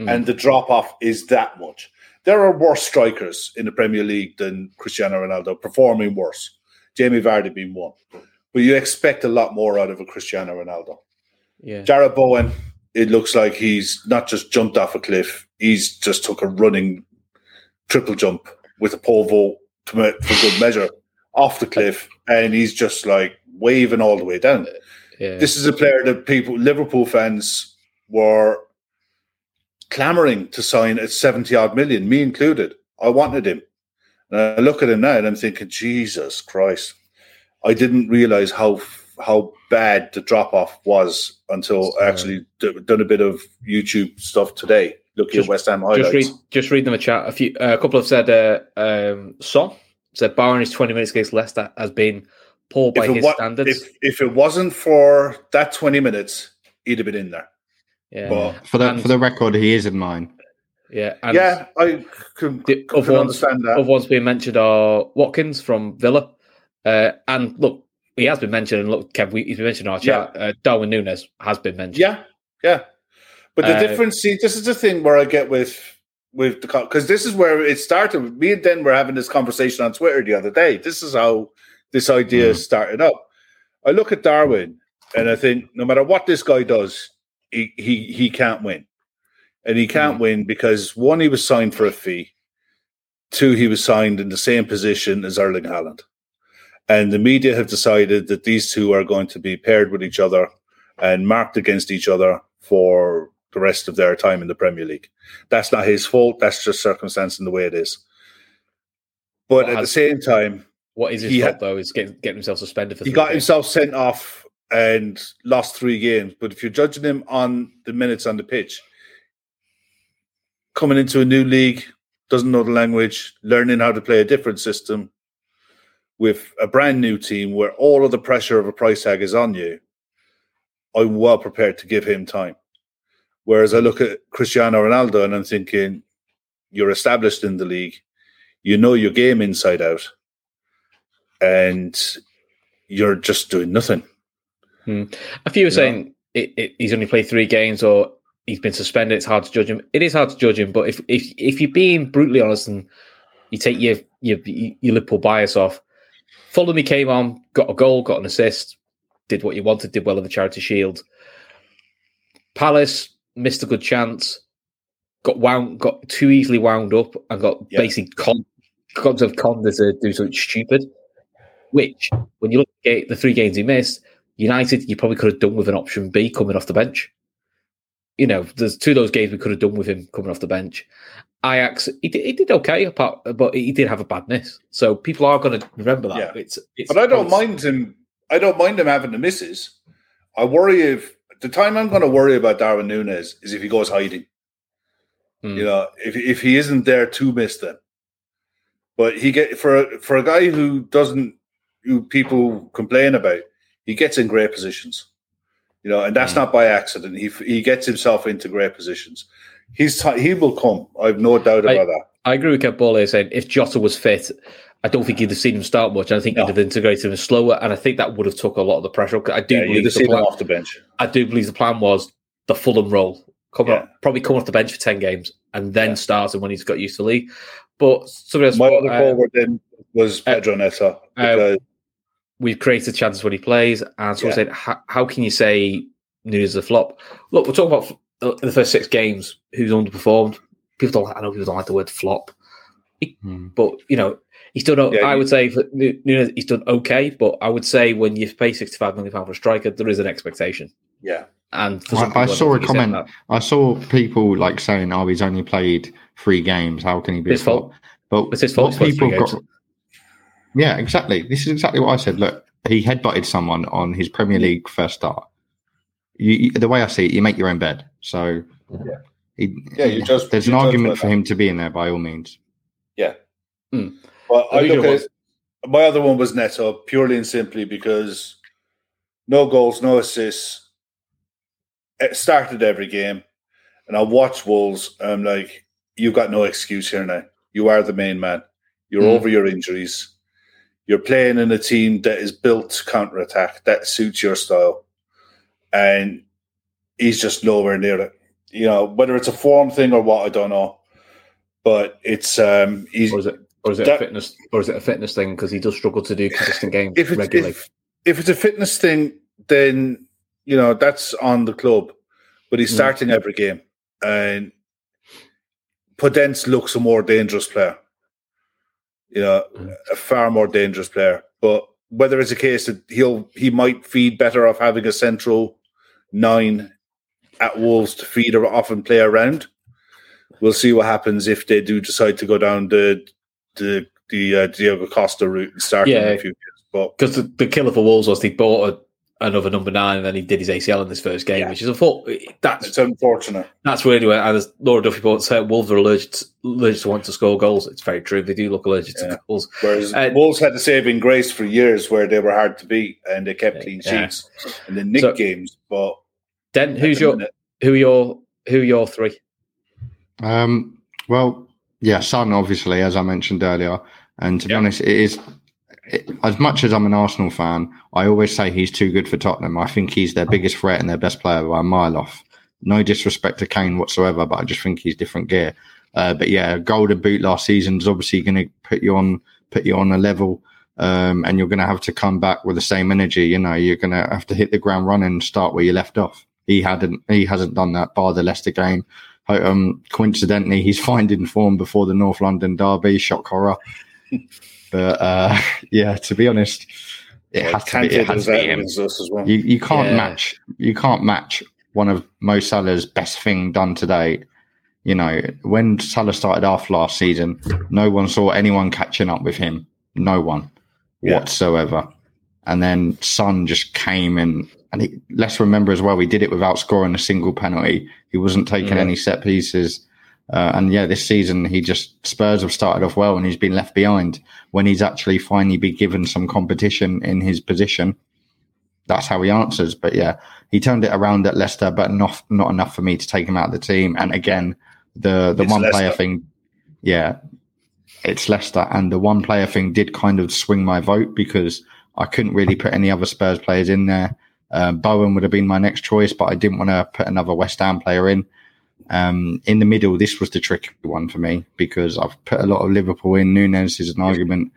Mm. and the drop off is that much. There are worse strikers in the Premier League than Cristiano Ronaldo, performing worse. Jamie Vardy being one. But you expect a lot more out of a Cristiano Ronaldo. Yeah, Jarrod Bowen, it looks like he's not just jumped off a cliff, he's just took a running triple jump with a pole vault to for good measure off the cliff, and he's just like waving all the way down. yeah. This is a player that people, Liverpool fans, were clamoring to sign at 70 odd million, me included. I wanted him. And I look at him now and I'm thinking, Jesus Christ. I didn't realize how how bad the drop off was until I actually d- done a bit of YouTube stuff today, looking Just- at West Ham highlights. just read just read them a chat. A few uh, a couple have said uh, um, Son said barring is twenty minutes against Leicester has been poor by if, his wa- standards. if, if it wasn't for that 20 minutes, he'd have been in there. yeah, But for the And- for the record, he is in mine. yeah, and yeah, I can, The can other ones, understand that. other ones being mentioned are Watkins from Villa, uh, and look, he has been mentioned. And look, Kev, we, he's been mentioned in our chat. Uh, Darwin Núñez has been mentioned. Yeah, yeah. But the Uh, difference, see, this is the thing where I get with with the because this is where it started. Me and Den were having this conversation on Twitter the other day. This is how this idea Mm. started up. I look at Darwin and I think no matter what this guy does, he he he can't win, and he can't win because one, he was signed for a fee. Two, he was signed in the same position as Erling Haaland. And the media have decided that these two are going to be paired with each other and marked against each other for the rest of their time in the Premier League. That's not his fault. That's just circumstance and the way it is. But What at the same time, What is his fault had- though? Is getting, getting himself suspended for. he got games. himself sent off and lost three games. But if you're judging him on the minutes on the pitch, coming into a new league, doesn't know the language, learning how to play a different system with a brand new team where all of the pressure of a price tag is on you. I'm well prepared to give him time. Whereas I look at Cristiano Ronaldo and I'm thinking, you're established in the league, you know your game inside out, and you're just doing nothing. Hmm. A few were saying it, it, he's only played three games or he's been suspended. It's hard to judge him. It is hard to judge him, but if if if you're being brutally honest and you take your your, your Liverpool bias off, Fulham he came on, got a goal, got an assist, did what you wanted, did well in the Charity Shield. Palace missed a good chance, got wound, got too easily wound up, and got Yeah. basically con, cons of conned to do something stupid. Which, when you look at the three games he missed, United, you probably could have done with an option B coming off the bench. You know, there's two of those games we could have done with him coming off the bench. Ajax, he did, he did okay, apart, but he did have a bad miss. So people are going to remember that. Yeah. It's, it's, But I don't it's- mind him. I don't mind him having the misses. I worry if the time I'm going to worry about Darwin Núñez is if he goes hiding. Hmm. You know, if if he isn't there to miss them. But he get for for a guy who doesn't who people complain about, he gets in great positions. You know, and that's Hmm. not by accident. He he gets himself into great positions. He's ti he will come. I've no doubt I- about that. I agree with Kev Ball saying if Jota was fit, I don't think you'd have seen him start much. I think No. you'd have integrated him slower, and I think that would have took a lot of the pressure. I do Yeah, believe the plan, off the bench. I do believe the plan was the Fulham role, come Yeah. up, probably come off the bench for ten games, and then Yeah. starting when he's got used to the league. But somebody else, My other uh, forward then was Pedro Neto. because- we've created chances when he plays, and so Yeah. said, how, "How can you say Núñez is a flop?" Look, we're talking about uh, in the first six games who's underperformed. People don't. I know people don't like the word flop, Hmm. but you know he's done. Yeah, I you- would say for Nu- Núñez, he's done okay, but I would say when you pay sixty-five million pound for a striker, there is an expectation. yeah. And for I- some I people, saw a think he's hit comment. I saw people like saying, "Oh, he's only played three games. How can he be His a flop?" fault. But It's his fault what he's played three got- yeah, exactly. This is exactly what I said. Look, he headbutted someone on his Premier League first start. You, you- the way I see it, you make your own bed. So, Yeah. he, Yeah, you just- there's you an judge argument for that. him to be in there by all means. Yeah. Hmm. Well, I look at my other one was Neto purely and simply because no goals, no assists. It started every game, and I watch Wolves. I'm like, you've got no excuse here now. You are the main man. You're Hmm. over your injuries. You're playing in a team that is built to counter attack that suits your style, and he's just nowhere near it. You know, whether it's a form thing or what, I don't know. But it's um, he's Or is it? Or is it That- a fitness? Or is it a fitness thing? Because he does struggle to do consistent games if it's regularly. if, if it's a fitness thing, then you know that's on the club. But he's Mm. starting every game, and Podence looks a more dangerous player. You know, Mm. a far more dangerous player. But whether it's a case that he'll he might feed better off having a central nine at Wolves to feed or off and play around. We'll see what happens if they do decide to go down the the the uh, Diego Costa route and start him in a few years. But because the, the killer for Wolves was they bought a, another number nine and then he did his ACL in this first game, Yeah. which is a fault. That's it's unfortunate. that's really where and as Laura Duffy bought said Wolves are allergic to, allergic to wanting to score goals. It's very true. They do look allergic Yeah. to goals. Whereas Uh, Wolves had the saving grace for years where they were hard to beat and they kept clean Yeah. sheets and they nicked So- games. But Den, who's your minute- who are your who are your three? Um, well, yeah, Son, obviously, as I mentioned earlier. And to be honest, it is it, as much as I'm an Arsenal fan, I always say he's too good for Tottenham. I think he's their biggest threat and their best player by a mile off. No disrespect to Kane whatsoever, but I just think he's different gear. Uh, but yeah, golden boot last season is obviously going to put you on put you on a level, um, and you're going to have to come back with the same energy. You know, you're going to have to hit the ground running and start where you left off. He hadn't. He hasn't done that bar the Leicester game. Um, coincidentally, he's [laughs] finding form before the North London derby. Shock horror. But uh, [laughs] yeah, to be honest, it Yeah, has to be. It has to be him. as well. You you can't Yeah. match. You can't match one of Mo Salah's best thing done to date. You know, when Salah started off last season, no one saw anyone catching up with him. No one Yeah. whatsoever. And then Son just came in, and he, let's remember as well, he did it without scoring a single penalty. He wasn't taking Yeah. any set pieces. Uh, and yeah, this season he just Spurs have started off well, and he's been left behind when he's actually finally been given some competition in his position. that's how he answers. But yeah, he turned it around at Leicester, but not not enough for me to take him out of the team. And again, the the It's one player thing, yeah, it's Leicester, and the one player thing did kind of swing my vote because I couldn't really put any other Spurs players in there. Um, Bowen would have been my next choice, but I didn't want to put another West Ham player in. Um, in the middle, this was the tricky one for me because I've put a lot of Liverpool in. Núñez is an argument.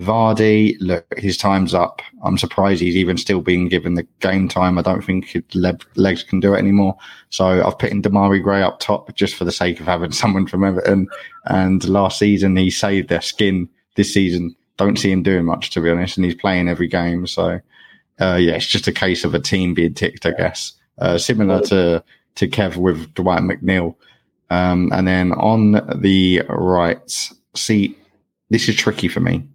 Vardy, look, his time's up. I'm surprised he's even still being given the game time. I don't think legs can do it anymore. So I've put in Demarai Gray up top just for the sake of having [laughs] someone from Everton. And last season, he saved their skin. This season, don't see him doing much, to be honest. And he's playing every game. So, uh, yeah, it's just a case of a team being ticked, I guess. Uh, similar to, to Kev with Dwight McNeil. Um, and then on the right, see, this is tricky for me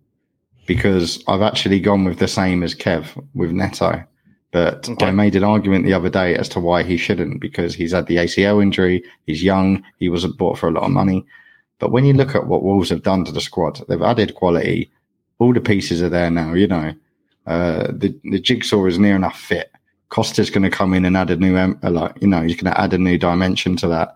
because I've actually gone with the same as Kev with Neto. But Okay. I made an argument the other day as to why he shouldn't because he's had the ACL injury, he's young, he wasn't bought for a lot of money. But when you look at what Wolves have done to the squad, they've added quality. All the pieces are there now, you know. Uh, the, the jigsaw is near enough fit. Costa's going to come in and add a new, uh, like, you know, he's going to add a new dimension to that.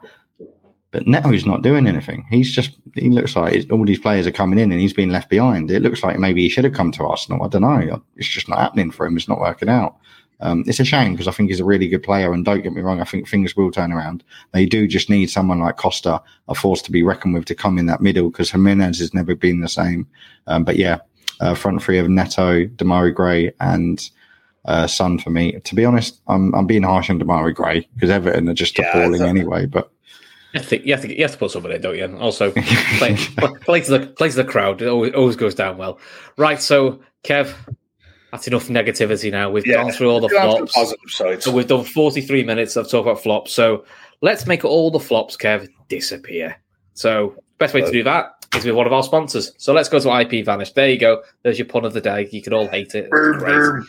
But Neto's not doing anything. He's just, he looks like all these players are coming in and he's been left behind. It looks like maybe he should have come to Arsenal. I don't know. It's just not happening for him. It's not working out. Um, it's a shame because I think he's a really good player. And don't get me wrong, I think things will turn around. They do just need someone like Costa, a force to be reckoned with, to come in that middle because Jimenez has never been the same. Um, but yeah, uh, front three of Neto, Demarai Gray, and uh, Son for me. To be honest, I'm I'm being harsh on Demarai Gray because Everton are just Yeah, appalling that- anyway. But You have, to, you, have to, you have to put somebody in, don't you? Also, [laughs] play, play, to the, play to the crowd. It always, always goes down well. Right, so, Kev, that's enough negativity now. We've gone through all the Get on flops. positive side. So we've done 43 minutes of talk about flops. So let's make all the flops, Kev, disappear. So best way to do that is with one of our sponsors. So let's go to IP Vanish. There you go. There's your pun of the day. You can all hate it. It's great.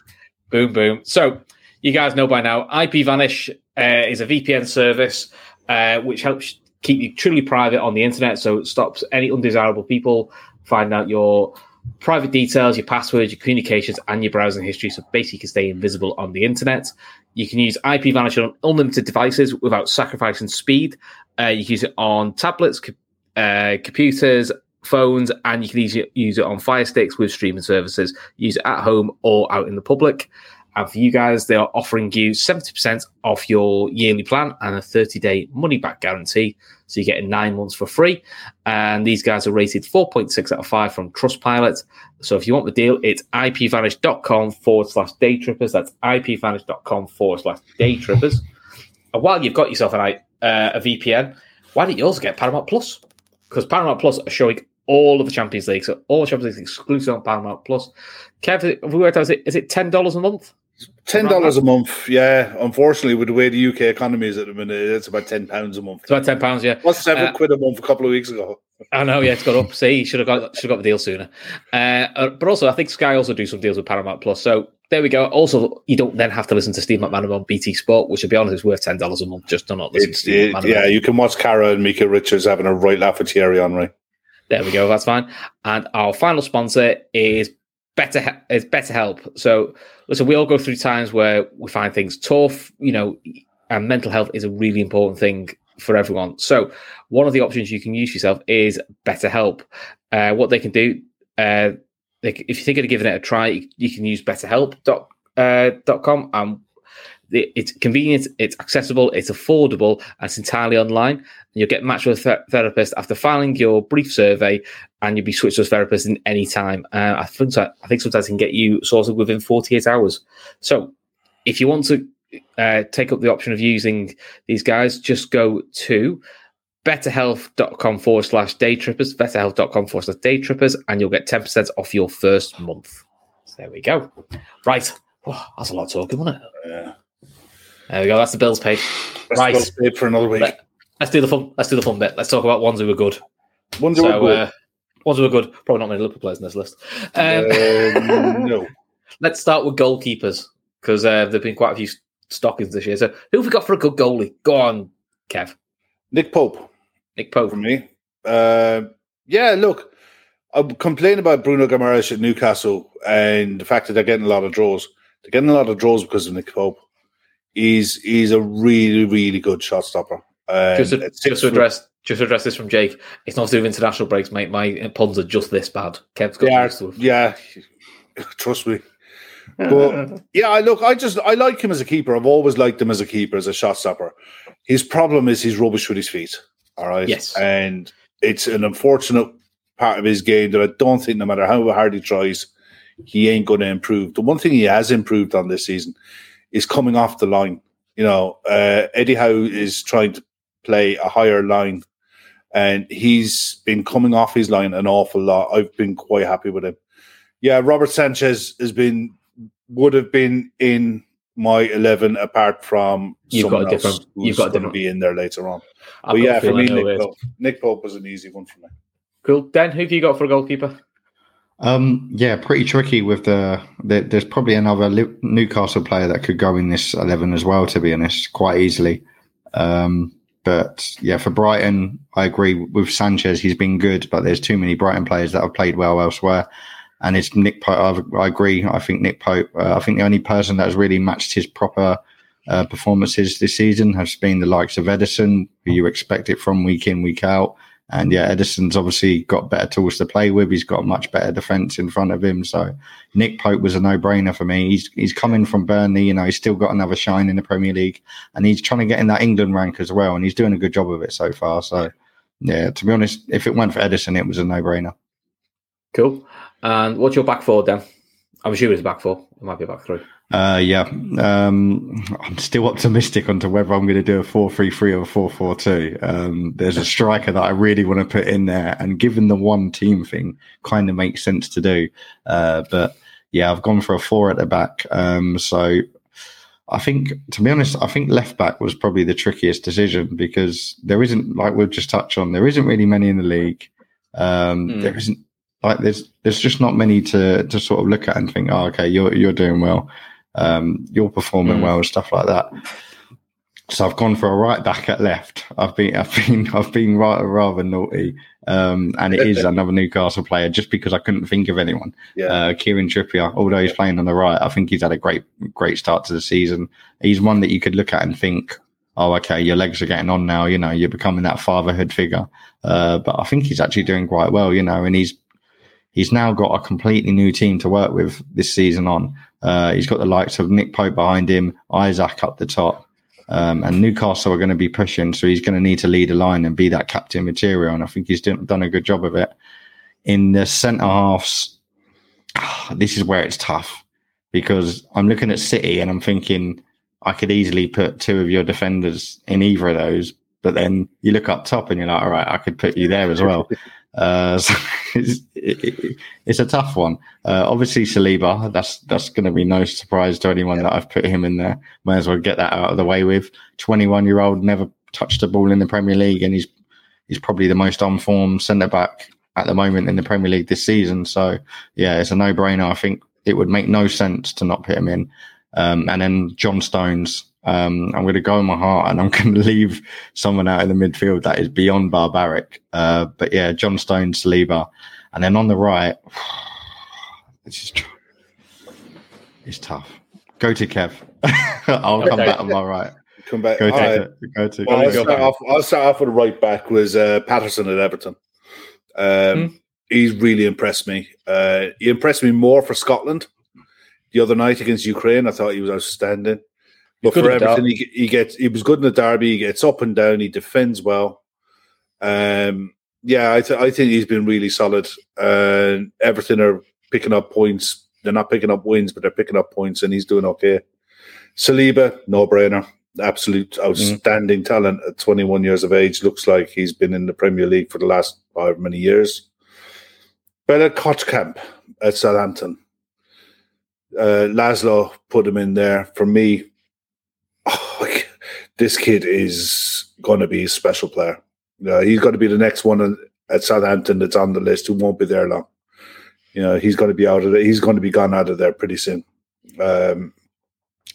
Boom, boom. So you guys know by now, IP Vanish uh, is a VPN service uh, which helps keep you truly private on the internet. So it stops any undesirable people finding out your private details, your passwords, your communications, and your browsing history. So basically, you can stay invisible on the internet. You can use IP Vanish on unlimited devices without sacrificing speed. Uh, you can use it on tablets, co- uh, computers, phones, and you can use it, use it on Fire Sticks with streaming services. Use it at home or out in the public. And for you guys, they are offering you 70% off your yearly plan and a 30 day money back guarantee. So you get nine months for free. And these guys are rated 4.6 out of 5 from Trustpilot. So if you want the deal, it's ipvanish.com forward slash day trippers. That's ipvanish.com forward slash day trippers. [laughs] And while you've got yourself an, uh, a VPN, why don't you also get Paramount Plus? Because Paramount Plus are showing all of the Champions League. So all the Champions League exclusive on Paramount Plus. Kev, have we worked out, is it, is it $10 a month? Ten dollars a month. Yeah, unfortunately, with the way the UK economy is at the minute, it's about ten pounds a month. It's about £10, yeah. What's seven Uh, quid a month a couple of weeks ago? I know, yeah, it's got up. See, should have got should have got the deal sooner. Uh, uh, but also, I think Sky also do some deals with Paramount Plus. So there we go. Also, you don't then have to listen to Steve McManaman on BT Sport, which, to be honest, is worth ten dollars a month just to not listen to It's Steve it, yeah, you can watch Cara and Micah Richards having a right laugh at Thierry Henry. There we go. That's fine. And our final sponsor is Better is BetterHelp. So listen, we all go through times where we find things tough, you know, and mental health is a really important thing for everyone. So one of the options you can use yourself is BetterHelp. Uh, what they can do, uh, they, if you think of giving it a try, you, you can use BetterHelp.com. Uh, dot com, and it's convenient, it's accessible, it's affordable, and it's entirely online. And you'll get matched with a ther- therapist after filing your brief survey, and you'll be switched to a therapist in any time. Uh, I think I think sometimes it can get you sorted within 48 hours. So, if you want to uh, take up the option of using these guys, just go to betterhelp.com forward slash day trippers, betterhelp.com forward slash day trippers, and you'll get 10% off your first month. So there we go. Right. Oh, that's a lot of talking, wasn't it? Yeah. There we go. That's the Bills page. That's Right. well paid for another week. Let- Let's do the fun. Let's do the fun bit. Let's talk about ones who were good. Wonder So, what uh, ones who were good. Probably not many Liverpool players in this list. Um, Um, no. [laughs] let's start with goalkeepers because uh, there've been quite a few stockings this year. So, who have we got for a good goalie? Go on, Kev. Nick Pope Nick Pope. for me. Uh, yeah, look, I'm complaining about Bruno Guimaraes at Newcastle and the fact that they're getting a lot of draws. They're getting a lot of draws because of Nick Pope. He's he's a really really good shot stopper. And just to, just to foot- address just to address this from Jake, it's not to do with international breaks, mate. My puns are just this bad. Kev's got yeah, used yeah, [laughs] trust me. But [laughs] yeah, I look, I just I like him as a keeper. I've always liked him as a keeper, as a shot stopper. His problem is he's rubbish with his feet. All right. Yes. And it's an unfortunate part of his game that I don't think no matter how hard he tries, he ain't gonna improve. The one thing he has improved on this season is coming off the line. You know, uh, Eddie Howe is trying to play a higher line and he's been coming off his line an awful lot. I've been quite happy with him. Yeah, Robert Sanchez has been would have been in my eleven apart from You've got a different- who's you've got to be in there later on. I've but yeah, for me, Nick. Pope, Nick Pope was an easy one for me. Cool. Dan, who have you got for a goalkeeper? Um, yeah, pretty tricky with the, the. There's probably another Newcastle player that could go in this eleven as well. To be honest, quite easily. Um, but yeah, for Brighton, I agree with Sanchez. He's been good, but there's too many Brighton players that have played well elsewhere. And it's Nick Pope. I, I agree. I think Nick Pope. Uh, I think the only person that has really matched his proper uh, performances this season has been the likes of Ederson, who you expect it from week in, week out. And yeah, Ederson's obviously got better tools to play with. He's got much better defence in front of him. So Nick Pope was a no-brainer for me. He's he's coming from Burnley. You know, he's still got another shine in the Premier League, and he's trying to get in that England rank as well. And he's doing a good job of it so far. So yeah, to be honest, if it went for Ederson, it was a no-brainer. Cool. And what's your back four, Dan? I'm assuming it's back four. It might be back three. Uh, yeah, um, I'm still optimistic onto whether I'm going to do a 4 3 3 or 4 4 2. Um, there's a striker that I really want to put in there, and given the one team thing, kind of makes sense to do. Uh, but yeah, I've gone for a four at the back. Um, so I think, to be honest, I think left back was probably the trickiest decision because there isn't, like we've just touched on, there isn't really many in the league. Um, Hmm. There isn't like there's there's just not many to to sort of look at and think, oh, okay, you're you're doing well um, you're performing Mm. well and stuff like that. So I've gone for a right back at left. I've been I've been [laughs] I've been rather rather naughty, um, and it is [laughs] another Newcastle player just because I couldn't think of anyone. Yeah. Uh, Kieran Trippier, although he's playing on the right, I think he's had a great great start to the season. He's one that you could look at and think, oh, okay, your legs are getting on now. You know, you're becoming that fatherhood figure. Uh, but I think he's actually doing quite well. You know, and he's he's now got a completely new team to work with this season on. Uh, he's got the likes of Nick Pope behind him, Isak up the top, um, and Newcastle are going to be pushing. So he's going to need to lead a line and be that captain material. And I think he's done, done a good job of it. In the centre halves, [sighs] this is where it's tough because I'm looking at City and I'm thinking I could easily put two of your defenders in either of those. But then you look up top and you're like, all right, I could put you there as well. [laughs] Uh, [laughs] so it's, it, it- it's a tough one. Uh, obviously, Saliba, that's that's going to be no surprise to anyone that I've put him in there. Might as well get that out of the way with. 21 year old, never touched a ball in the Premier League, and he's he's probably the most on form centre back at the moment in the Premier League this season. So yeah, it's a no brainer. I think it would make no sense to not put him in. Um, and then John Stones. Um, I'm going to go in my heart and I'm [laughs] going to leave someone out in the midfield that is beyond barbaric. Uh, but yeah, John Stones, Saliba. And then on the right, [sighs] this is tr- it's tough. Go to Kev. [laughs] I'll come Okay. back on my right. Come back. Go All right. to go to. Well, I'll start, off, I'll start off with the right back was uh, Patterson at Everton. Um, Hmm. He's really impressed me. Uh, he impressed me more for Scotland the other night against Ukraine. I thought he was outstanding. But Good for everything, he, he gets he was good in the derby. He gets up and down. He defends well. Um, yeah, I, th- I think he's been really solid. Uh, Everton are picking up points. They're not picking up wins, but they're picking up points, and he's doing okay. Saliba, no brainer, absolute outstanding talent at 21 years of age. Looks like he's been in the Premier League for the last however many years. Bella-Kotchap at Southampton. Uh, Laszlo put him in there. For me, this kid is going to be a special player. Uh, he's going to be the next one at- at Southampton that's on the list who won't be there long. You know, he's going to be out of there. He's going to be gone out of there pretty soon. Um,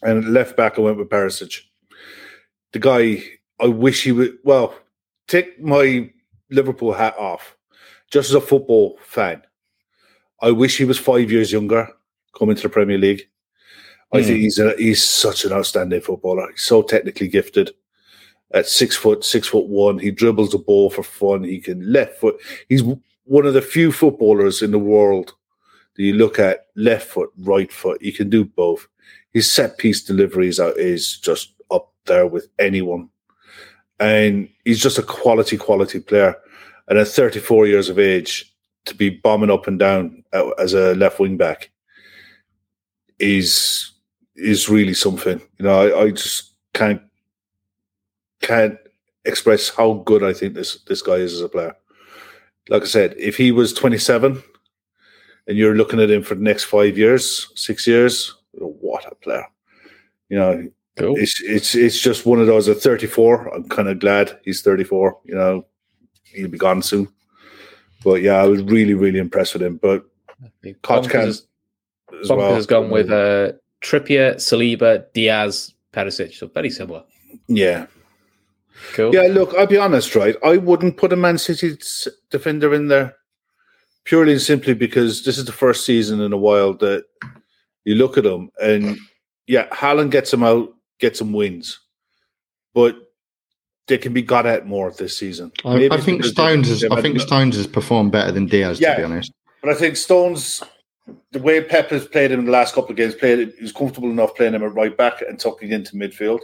and left back, I went with Perisic. The guy, I wish he would. Well, take my Liverpool hat off. Just as a football fan, I wish he was five years younger coming to the Premier League. I think he's a, he's such an outstanding footballer. He's so technically gifted. At six foot, six foot one, he dribbles the ball for fun. He can left foot. He's one of the few footballers in the world that you look at left foot, right foot. He can do both. His set piece deliveries are, is just up there with anyone, and he's just a quality, quality player. And at 34 years of age, to be bombing up and down uh, as a left wing back is is really something. You know, I, I just can't can't express how good I think this this guy is as a player. Like I said, if he was 27 and you're looking at him for the next five years, six years, what a player! You know, Cool. it's it's it's just one of those at 34. I'm kind of glad he's 34. You know, he'll be gone soon. But yeah, I was really really impressed with him. But Koch has, well. has gone with uh, Trippier, Saliba, Dias, Perisic. So very similar. yeah. Cool. Yeah, look, I'll be honest, right? I wouldn't put a Man City defender in there purely and simply because this is the first season in a while that you look at them and yeah, Haaland gets him out, gets him wins, but they can be got at more this season. I, I think Stones has. I think Stones has performed better than Dias. Yeah. To be honest, But I think Stones, the way Pep has played him in the last couple of games, played he's comfortable enough playing him at right back and tucking into midfield.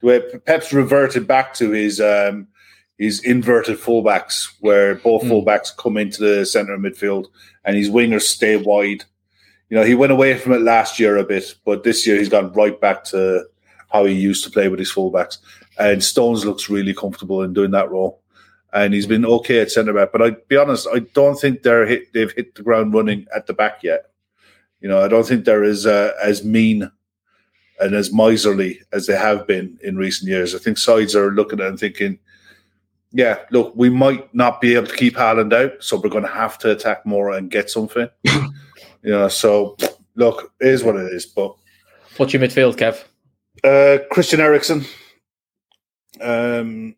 The way Pep's reverted back to his um, his inverted fullbacks, where both Hmm. fullbacks come into the centre of midfield and his wingers stay wide. You know, he went away from it last year a bit, but this year he's gone right back to how he used to play with his fullbacks. And Stones looks really comfortable in doing that role and he's been okay at centre back. But I'd be honest, I don't think they're hit, they've hit the ground running at the back yet. You know, I don't think they're as uh, as mean and as miserly as they have been in recent years. I think sides are looking at and thinking, yeah, look, we might not be able to keep Haaland out, so we're going to have to attack more and get something. [laughs] you know, so look, it is what it is. But What's your midfield, Kev? uh, Christian Eriksen, um,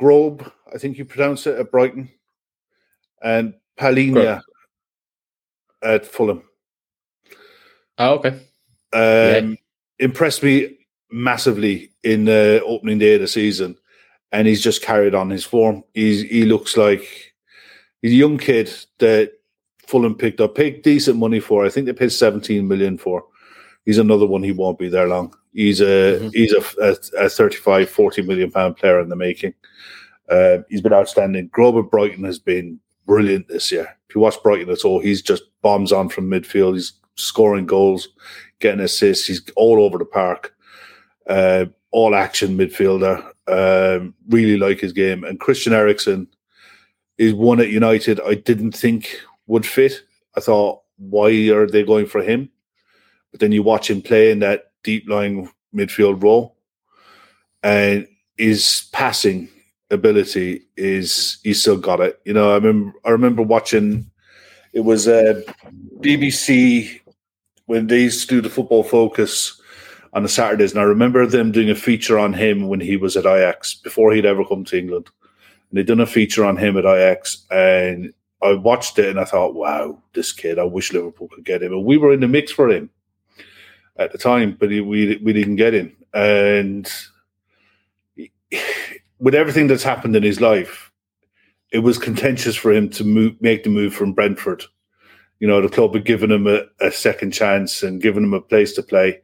Grobe, I think you pronounce it at Brighton, and Palhinha at Fulham. Oh, okay. Um, Impressed me massively in the opening day of the season, and he's just carried on his form. He's he looks like he's a young kid that Fulham picked up, paid decent money for. I think they paid seventeen million for. He's another one. He won't be there long. He's a Mhm. he's a, a, a 35, 40 million pound player in the making. Uh, he's been outstanding. Grover Brighton has been brilliant this year. If you watch Brighton at all, he's just bombs on from midfield. He's scoring goals, getting assists. He's all over the park. Uh, all action midfielder. Um, really like his game. And Christian Eriksen is one at United I didn't think would fit. I thought, why are they going for him? But then you watch him play in that deep lying midfield role, and his passing ability is he's still got it. You know, I remember I remember watching it was uh, BBC when they used to do the football focus on the Saturdays, and I remember them doing a feature on him when he was at Ajax before he'd ever come to England. And they'd done a feature on him at Ajax, and I watched it and I thought, wow, this kid, I wish Liverpool could get him. And we were in the mix for him at the time, but we we didn't get him. And with everything that's happened in his life, it was contentious for him to move, make the move from Brentford. You know, the club had given him a, a second chance and given him a place to play.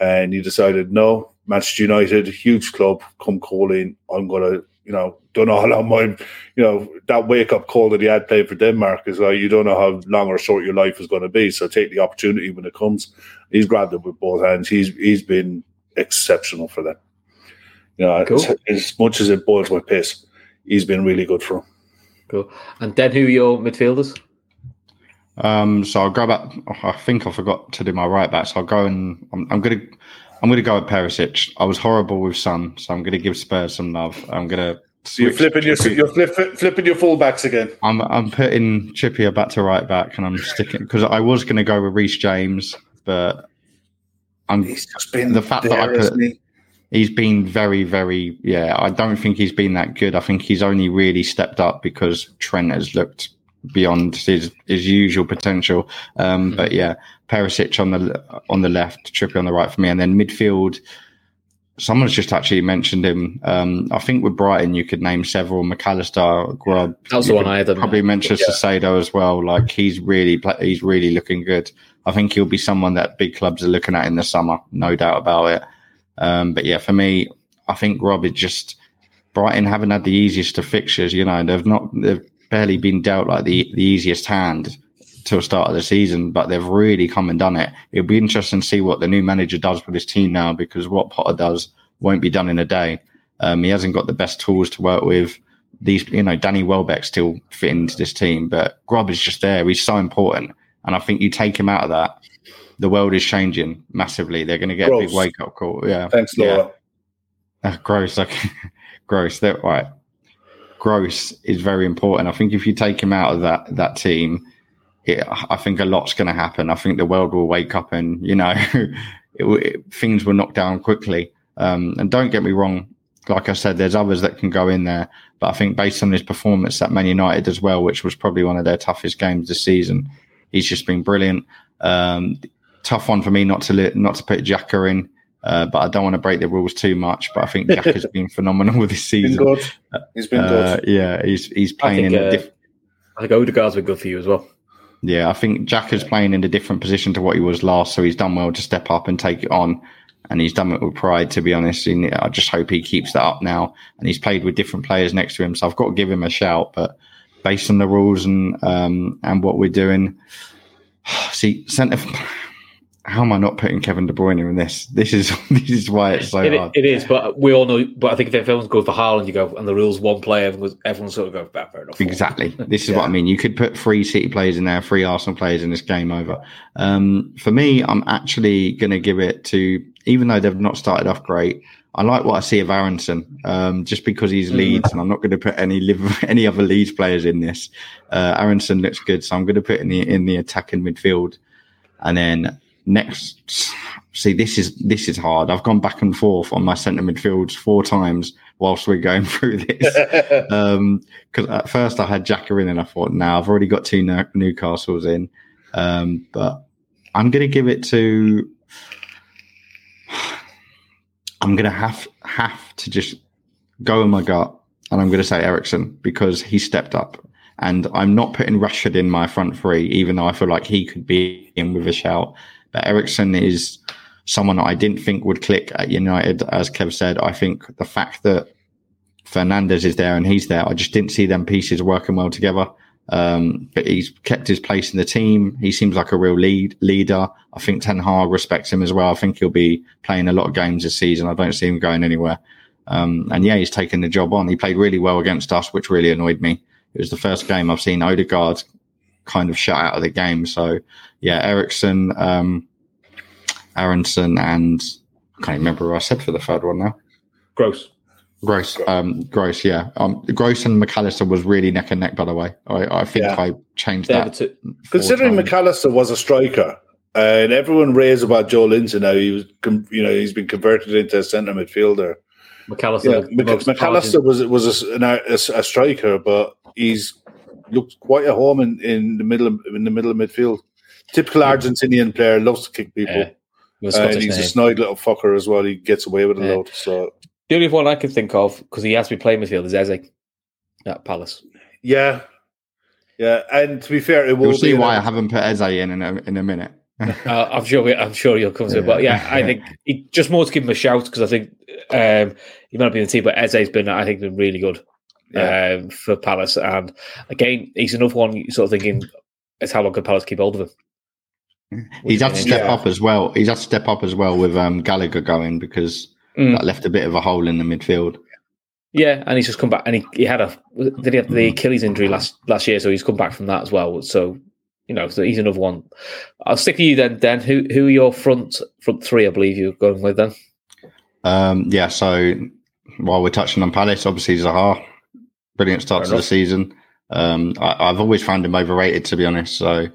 And he decided, no, Manchester United, huge club, come calling. I'm going to, you know, don't know how long my, you know, that wake up call that he had played for Denmark is like, you don't know how long or short your life is going to be. So take the opportunity when it comes. He's grabbed it with both hands. He's He's been exceptional for them. You know, Cool. as, as much as it boils my piss, he's been really good for him. Cool. And then who are your midfielders? Um, so I'll go back. I think I forgot to do my right back. So I'll go and I'm, I'm gonna I'm gonna go at Perisic. I was horrible with Son, so I'm gonna give Spurs some love. I'm gonna. So you're flipping your Trippier- you're flip, flipping your fullbacks again. I'm I'm putting Trippier back to right back, and I'm sticking because I was gonna go with Reece James, but I'm He's just been The fact that I put- he? he's been very, very, yeah. I don't think he's been that good. I think he's only really stepped up because Trent has looked beyond his, his usual potential. Um, mm-hmm. But yeah, Perisic on the on the left, Trippier on the right for me, and then midfield. Someone's just actually mentioned him. Um, I think with Brighton, you could name several. Mac Allister, Grubb. That was the one I had. Probably mention yeah. As well. Like he's really he's really looking good. I think he'll be someone that big clubs are looking at in the summer, no doubt about it. Um, but yeah, for me, I think Rob is just Brighton haven't had the easiest of fixtures. You know, they've not they've barely been dealt like the the easiest hand till start of the season, but they've really come and done it. It'll be interesting to see what the new manager does with his team now, because what Potter does won't be done in a day. Um, he hasn't got the best tools to work with. These, you know, Danny Welbeck still fit into this team, but Grob is just there. He's so important, and I think you take him out of that, the world is changing massively. They're going to get gross. a big wake up call. Yeah, thanks, Laura. Yeah. Uh, gross. Like [laughs] gross. That right. Gross is very important. I think if you take him out of that that team, it, I think a lot's going to happen. I think the world will wake up, and you know, [laughs] it, it, things will knock down quickly. Um, and don't get me wrong, like I said, there's others that can go in there, but I think based on his performance at Man United as well, which was probably one of their toughest games this season, he's just been brilliant. Um, tough one for me not to not to put Xhaka in. Uh, but I don't want to break the rules too much. But I think Jack has [laughs] been phenomenal this season. Been good. He's been uh, good. Yeah, he's he's playing think, in. Uh, diff- I think Odegaard's been good for you as well. Yeah, I think Jack is playing in a different position to what he was last, so he's done well to step up and take it on. And he's done it with pride, to be honest. And I just hope he keeps that up now. And he's played with different players next to him, so I've got to give him a shout. But based on the rules and um, and what we're doing, [sighs] see, centre how am I not putting Kevin De Bruyne in this? This is [laughs] this is why it's so it, hard. It is, but we all know. But I think if everyone's going for Haaland, you go and the rules one player, everyone, everyone sort of go back fair enough. Exactly. [laughs] This is yeah. what I mean. You could put three City players in there, three Arsenal players in this game over. Um, for me, I'm actually going to give it to, even though they've not started off great. I like what I see of Aaronson, um, just because he's mm. Leeds, mm. and I'm not going to put any liver [laughs] any other Leeds players in this. Uh, Aaronson looks good, so I'm going to put in the in the attacking midfield, and then next see this is this is hard. I've gone back and forth on my centre midfields four times whilst we're going [laughs] through this. [laughs] Um because at first i had Xhaka in and i thought now nah, i've already got two newcastles in. Um but i'm gonna give it to [sighs] i'm gonna have have to just go in my gut and i'm gonna say Eriksen because he stepped up. And I'm not putting Rashford in my front three, even though I feel like he could be in with a shout. But Eriksen is someone I didn't think would click at United. As Kev said, I think the fact that Fernandes is there and he's there, I just didn't see them pieces working well together. Um, but he's kept his place in the team. He seems like a real lead leader. I think Ten Hag respects him as well. I think he'll be playing a lot of games this season. I don't see him going anywhere. Um, and yeah, he's taken the job on. He played really well against us, which really annoyed me. It was the first game I've seen Odegaard kind of shut out of the game. So yeah, Eriksen, um, Aaronson, and I can't remember who I said for the third one now. Gross. Gross, um, gross, yeah. Um, gross and Mac Allister was really neck and neck. By the way, I, I think yeah. I changed that. Considering times. Mac Allister was a striker, and everyone raves about Joelinton now, he was, you know, he's been converted into a centre midfielder. Mac Allister, yeah, Mac Allister was was a, a, a, striker, but he's looked quite at home in, in the middle of, in the middle of midfield. Typical Argentinian player loves to kick people. Yeah. and he's name. a snide little fucker as well. He gets away with a yeah. lot. So the only one I can think of because he has to be playing midfield is Eze at Palace. Yeah, yeah. And to be fair, it will You'll see why I haven't put Eze in in a, in a minute. uh, I'm sure. We, I'm sure you'll come to it. But yeah, I think he, just more to give him a shout because I think um, he might not be in the team, but Eze's been, I think, been really good yeah. um, for Palace. And again, he's another one sort of thinking, it's how long can Palace keep hold of him? He's had to step yeah. up as well. He's had to step up as well with um, Gallagher going because mm. that left a bit of a hole in the midfield. Yeah, and he's just come back, and he, he had a did he have the Achilles injury last last year, so he's come back from that as well. So you know, so he's another one. I'll stick with you then. Dan, who who are your front front three? I believe you're going with then. Um, yeah. So while we're touching on Palace, obviously Zaha, brilliant start Fair to enough. the season. Um, I, have always found him overrated, to be honest. So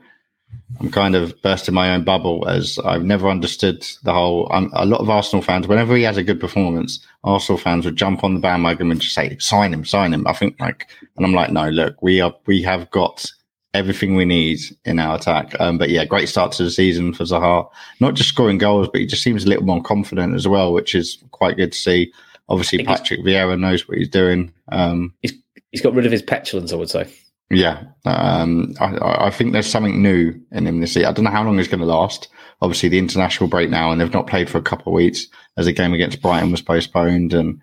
I'm kind of bursting my own bubble as I've never understood the whole. Um, a lot of Arsenal fans, whenever he has a good performance, Arsenal fans would jump on the bandwagon and just say, "Sign him, sign him." I think like, and I'm like, no, look, we are we have got everything we need in our attack. Um, but yeah, great start to the season for Zaha. Not just scoring goals, but he just seems a little more confident as well, which is quite good to see. Obviously, Patrick Vieira knows what he's doing. Um, He's got rid of his petulance, I would say. yeah, um, I- I, think there's something new in him this year. I don't know how long it's going to last. Obviously, the international break now, and they've not played for a couple of weeks as the game against Brighton was postponed and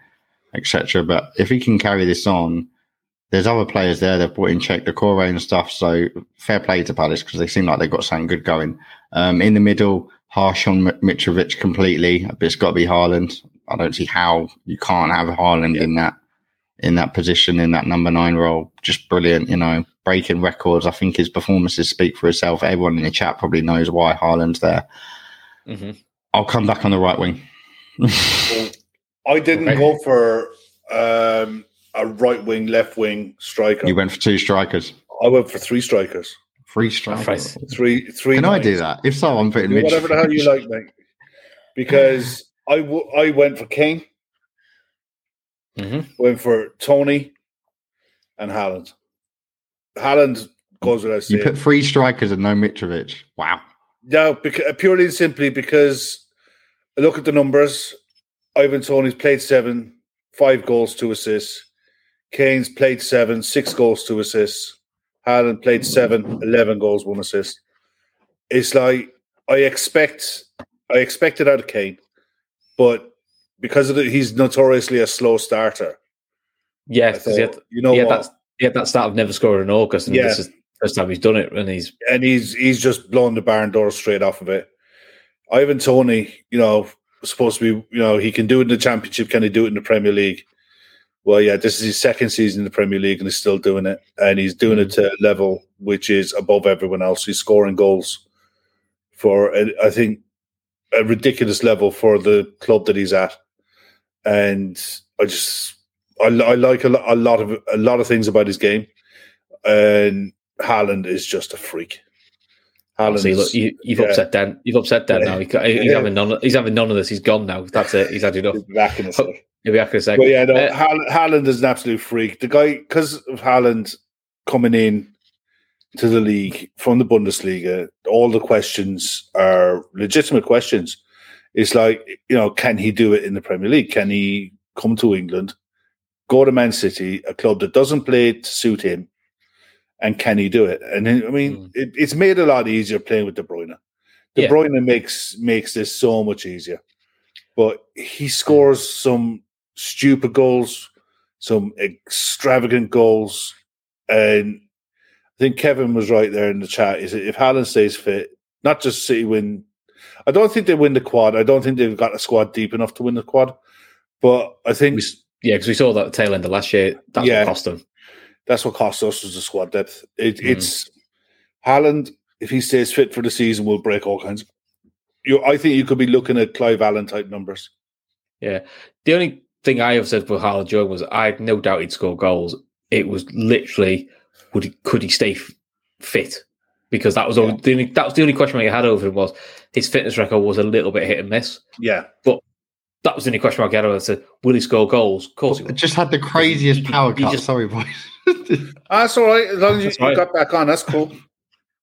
etc. But if he can carry this on, there's other players there. They've brought in Cheick Doucouré and stuff. So fair play to Palace because they seem like they've got something good going. Um, in the middle, harsh on Mitrovic completely, but it's got to be Haaland. I don't see how you can't have Haaland in that in that position in that number nine role. Just brilliant, you know, breaking records. I think his performances speak for itself. Everyone in the chat probably knows why Haaland's there. hmm I'll come back on the right wing. I didn't Okay. go for um, a right wing, left wing striker. you went for two strikers, I went for three strikers. three strikers. Three, three. Can I do that? If so, I'm putting Do whatever the hell you like, mate. Because I, w- I went for Kane, hmm went for Toney, and Haaland. Haaland goes without You put three strikers and no Mitrovic. Wow. No, because, purely and simply because I look at the numbers. Ivan Toney's played seven, five goals, two assists. Kane's played seven, six goals, two assists. Haaland played seven, 11 goals, one assist. It's like I expect, I expect it out of Kane, but because of the, he's notoriously a slow starter. Yeah, he had, you know he, had what? that, he had that start of never scoring in August, and Yeah. this is the first time he's done it, and he's and he's he's just blown the barn door straight off of it. Ivan Toney, you know, supposed to be, you know, he can do it in the championship. Can he do it in the Premier League? Well, yeah, this is his second season in the Premier League, and he's still doing it, and he's doing it mm. to a level which is above everyone else. He's scoring goals for, I think, a ridiculous level for the club that he's at, and I just, I, I like a, a lot of a lot of things about his game, and Haaland is just a freak. Haaland, look, you, you've yeah. upset Dan. You've upset Dan Yeah. now. He, he's Yeah. having none. Of, he's having none of this. He's gone now. That's it. He's had enough. back in a sec. He'll be back in a But yeah, no, Uh, Haaland, Haaland is an absolute freak. The guy, because of Haaland coming in to the league from the Bundesliga, all the questions are legitimate questions. It's like, you know, can he do it in the Premier League? Can he come to England, go to Man City, a club that doesn't play to suit him, and can he do it? And I mean, Mm. it, it's made a lot easier playing with De Bruyne. De Yeah. Bruyne makes makes this so much easier. But he scores some stupid goals, some extravagant goals, and I think Kevin was right there in the chat. Is if Haaland stays fit, not just City win. I don't think they win the quad. I don't think they've got a squad deep enough to win the quad. But I think we yeah, because we saw that tail end of last year. That's Yeah. what cost them. that's what cost us was the squad depth. It, Mm. It's Haaland. If he stays fit for the season, will break all kinds. You, I think you could be looking at Clive Allen type numbers. Yeah. The only thing I have said for Haaland Joe was I had no doubt he'd score goals. It was literally would he could he stay f- fit? Because that was all, the only, that was the only question I had over him was his fitness record was a little bit hit and miss. Yeah, but That was the only question I had over. I said, will he score goals? Of course he will. Just had the craziest He- power he cut. just- Sorry, boys. [laughs] that's all right. As long as you, That's you got back on, that's cool.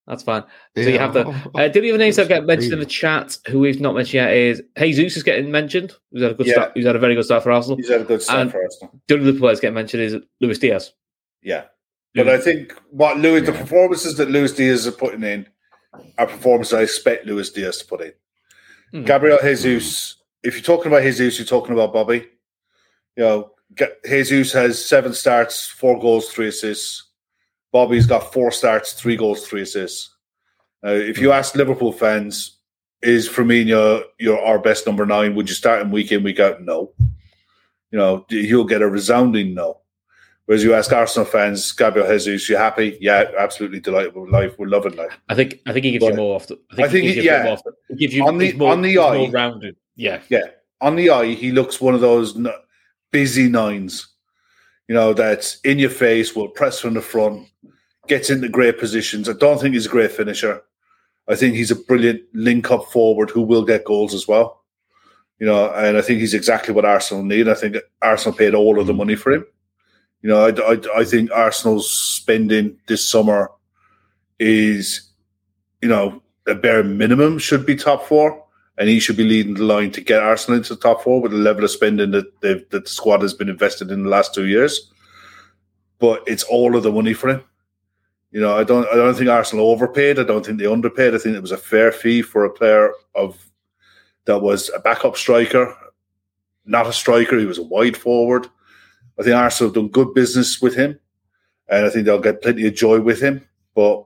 That's fine. So you have the. [laughs] Uh, did you have names that get mentioned in the chat? Who we've not mentioned yet is Jesus is getting mentioned. Who's had a good Yeah. start. Who's had a very good start for Arsenal. He's had a good start And- for Arsenal. The only other players getting mentioned is Luis Diaz. Yeah, but I think what Louis, the performances that Luis Diaz is putting in, are performances I expect Luis Diaz to put in. Hmm. Gabriel Jesus. If you're talking about Jesus, you're talking about Bobby. You know, Jesus has seven starts, four goals, three assists. Bobby's got four starts, three goals, three assists. Uh, if you ask Liverpool fans, is Firmino your our best number nine? Would you start him week in, week out? No. You know, you'll get a resounding no. Whereas you ask Arsenal fans, Gabriel Jesus, you happy? Yeah, absolutely delighted with life. We're loving life. I think I think he gives But you more off the. I think, I think he gives you yeah. more off the, he gives you On the- more, on the eye. more rounded. Yeah, Yeah, on the eye, he looks one of those busy nines. You know, that's in your face, will press from the front, gets into great positions. I don't think he's a great finisher. I think he's a brilliant link up forward who will get goals as well. You know, and I think he's exactly what Arsenal need. I think Arsenal paid all of the mm. money for him. You know, I, I, I think Arsenal's spending this summer is, you know, a bare minimum should be top four, and he should be leading the line to get Arsenal into the top four with the level of spending that that the squad has been invested in the last two years. But it's all of the money for him. You know, I don't I don't think Arsenal overpaid. I don't think they underpaid. I think it was a fair fee for a player of that was a backup striker, not a striker. He was a wide forward. I think Arsenal have done good business with him, and I think they'll get plenty of joy with him. But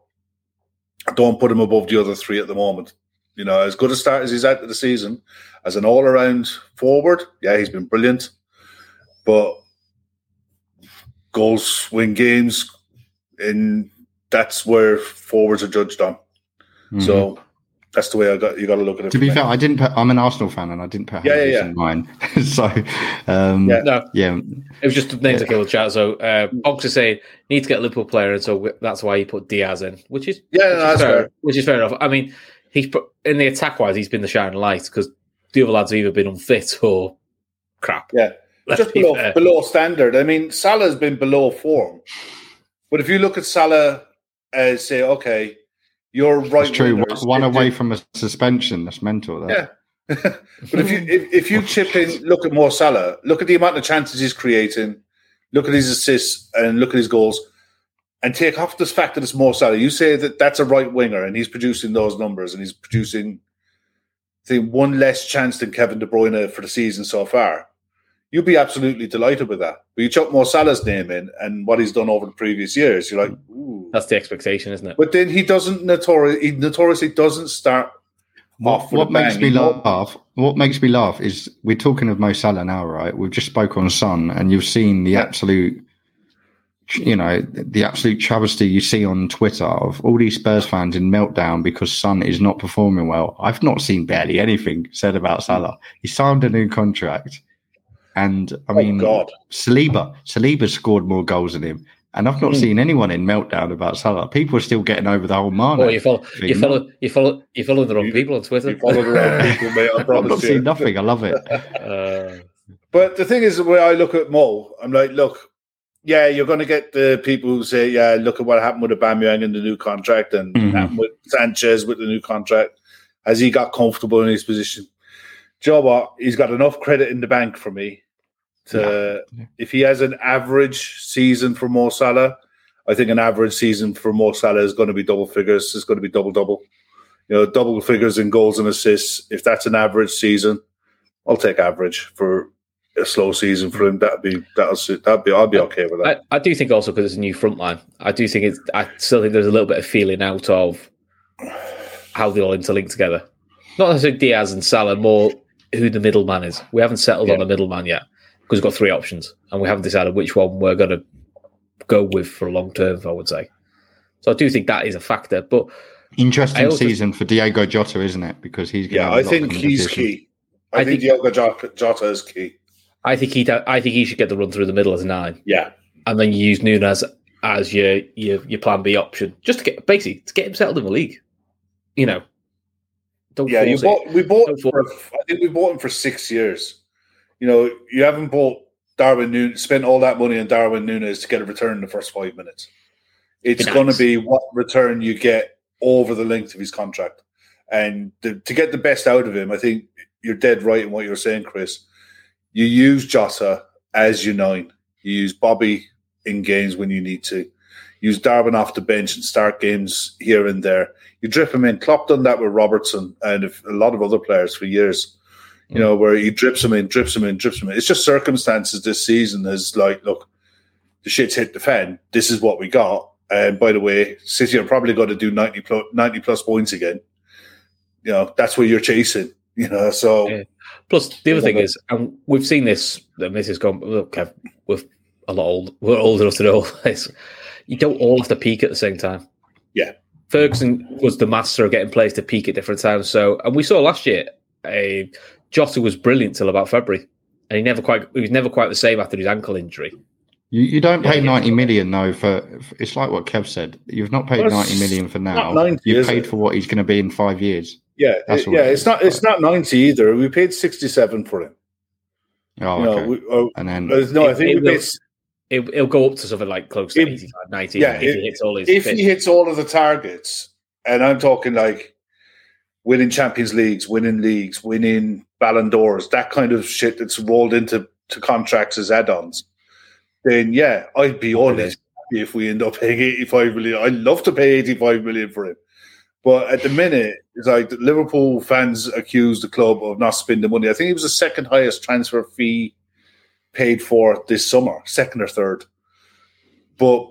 I don't put him above the other three at the moment. You know, as good a start as he's had to the season, as an all-around forward, yeah, he's been brilliant. But goals win games, and that's where forwards are judged on. Mm-hmm. So that's the way I got. You got to look at it. To be fair, I didn't. Put, I'm an Arsenal fan, and I didn't put yeah, yeah, yeah. in mine. [laughs] so um, yeah, no, yeah, it was just names yeah. that kill the chat. So uh, Box is saying need to get a Liverpool player, and so that's why he put Diaz in, which is yeah, which, no, is, fair, fair. which is fair enough. I mean, he's put, in the attack wise, he's been the shining light because the other lads have either been unfit or crap. Yeah, [laughs] just below, below standard. I mean, Salah's been below form, but if you look at Salah as say, okay you're right. It's true. One away from a suspension. That's mental. Though. Yeah. [laughs] but if you if, if, you chip in, look at Mo Salah. Look at the amount of chances he's creating. Look at his assists and look at his goals. And take off this fact that it's Mo Salah. You say that that's a right winger and he's producing those numbers and he's producing, say, one less chance than Kevin De Bruyne for the season so far you'd be absolutely delighted with that. But you chuck Mo Salah's name in and what he's done over the previous years, you're like, ooh. That's the expectation, isn't it? But then he doesn't notoriously, he notoriously doesn't start what, what makes me laugh? What makes me laugh is we're talking of Mo Salah now, right? We've just spoke on Son, and you've seen the yeah. absolute, you know, the absolute travesty you see on Twitter of all these Spurs fans in meltdown because Son is not performing well. I've not seen barely anything said about Salah. He signed a new contract. And I oh, mean, God. Saliba, Saliba scored more goals than him. And I've not mm. seen anyone in meltdown about Salah. People are still getting over the whole Mane. Oh, you follow, you follow, you follow, you follow the wrong you, people on Twitter. You follow the wrong [laughs] people, mate. I promise I've not seen nothing. I love it. [laughs] Uh, but the thing is, the way I look at Mo, I'm like, look, yeah, you're going to get the people who say, yeah, look at what happened with Aubameyang in the new contract and mm-hmm. with Sanchez with the new contract. as he got comfortable in his position? Joe what? He's got enough credit in the bank for me to yeah. if he has an average season for Mo Salah, I think an average season for Mo Salah is going to be double figures. It's going to be double double. You know, double figures in goals and assists. If that's an average season, I'll take average for a slow season for him. That'd be that'll suit. that'd be I'd be okay with that. I, I do think also because it's a new front line. I do think it's. I still think there's a little bit of feeling out of how they all interlink together. Not necessarily Diaz and Salah, more who the middleman is. We haven't settled yeah. on a middleman yet because we've got three options and we haven't decided which one we're going to go with for a long term. I would say. So I do think that is a factor. But interesting also, season for Diogo Jota, isn't it? Because he's yeah, I think he's key. I, I think, think Diogo Jota is key. I think he. I think he should get the run through the middle as a nine. Yeah, and then you use Núñez as your your your plan B option, just to get basically to get him settled in the league. You know, don't yeah. You bought, we bought. For, I think we bought him for six years you know, you haven't bought Darwin Núñez, spent all that money on Darwin Núñez to get a return in the first five minutes. It's going to be what return you get over the length of his contract. And the, to get the best out of him, I think you're dead right in what you're saying, Chris. You use Jota as your nine. You use Bobby in games when you need to. Use Darwin off the bench and start games here and there. You drip him in. Klopp done that with Robertson and a lot of other players for years you know, where he drips him in, drips him in, drips him in. It's just circumstances this season is like, look, the shit's hit the fan. This is what we got. And by the way, City are probably going to do 90 plus, 90 plus points again. You know, that's what you're chasing, you know, so. Yeah. Plus, the other thing is, and we've seen this, and this has gone, look, we're a lot old, we're old enough to know this. You don't all have to peak at the same time. Yeah. Ferguson was the master of getting players to peak at different times. So, and we saw last year a Jota was brilliant till about February, and he never quite he was never quite the same after his ankle injury. You, you don't pay yeah, ninety million though for, for, it's like what Kev said. You've not paid well, ninety million for now. 90, You've paid it? for what he's going to be in five years. Yeah, it, yeah. It's not it's not ninety either. We paid sixty seven for him. Oh, you know, okay. we, uh, and then uh, no, I think we paid it, will go up to something like close to If- 85, 90 yeah, if if- he hits all his if he hits all of the targets, and I'm talking like winning Champions Leagues, winning leagues, winning Ballon d'Ors, that kind of shit that's rolled into to contracts as add-ons, then yeah, I'd be honest if we end up paying 85 million. I'd love to pay 85 million for him. But at the minute, it's like the Liverpool fans accuse the club of not spending money. I think it was the second highest transfer fee paid for this summer, second or third. But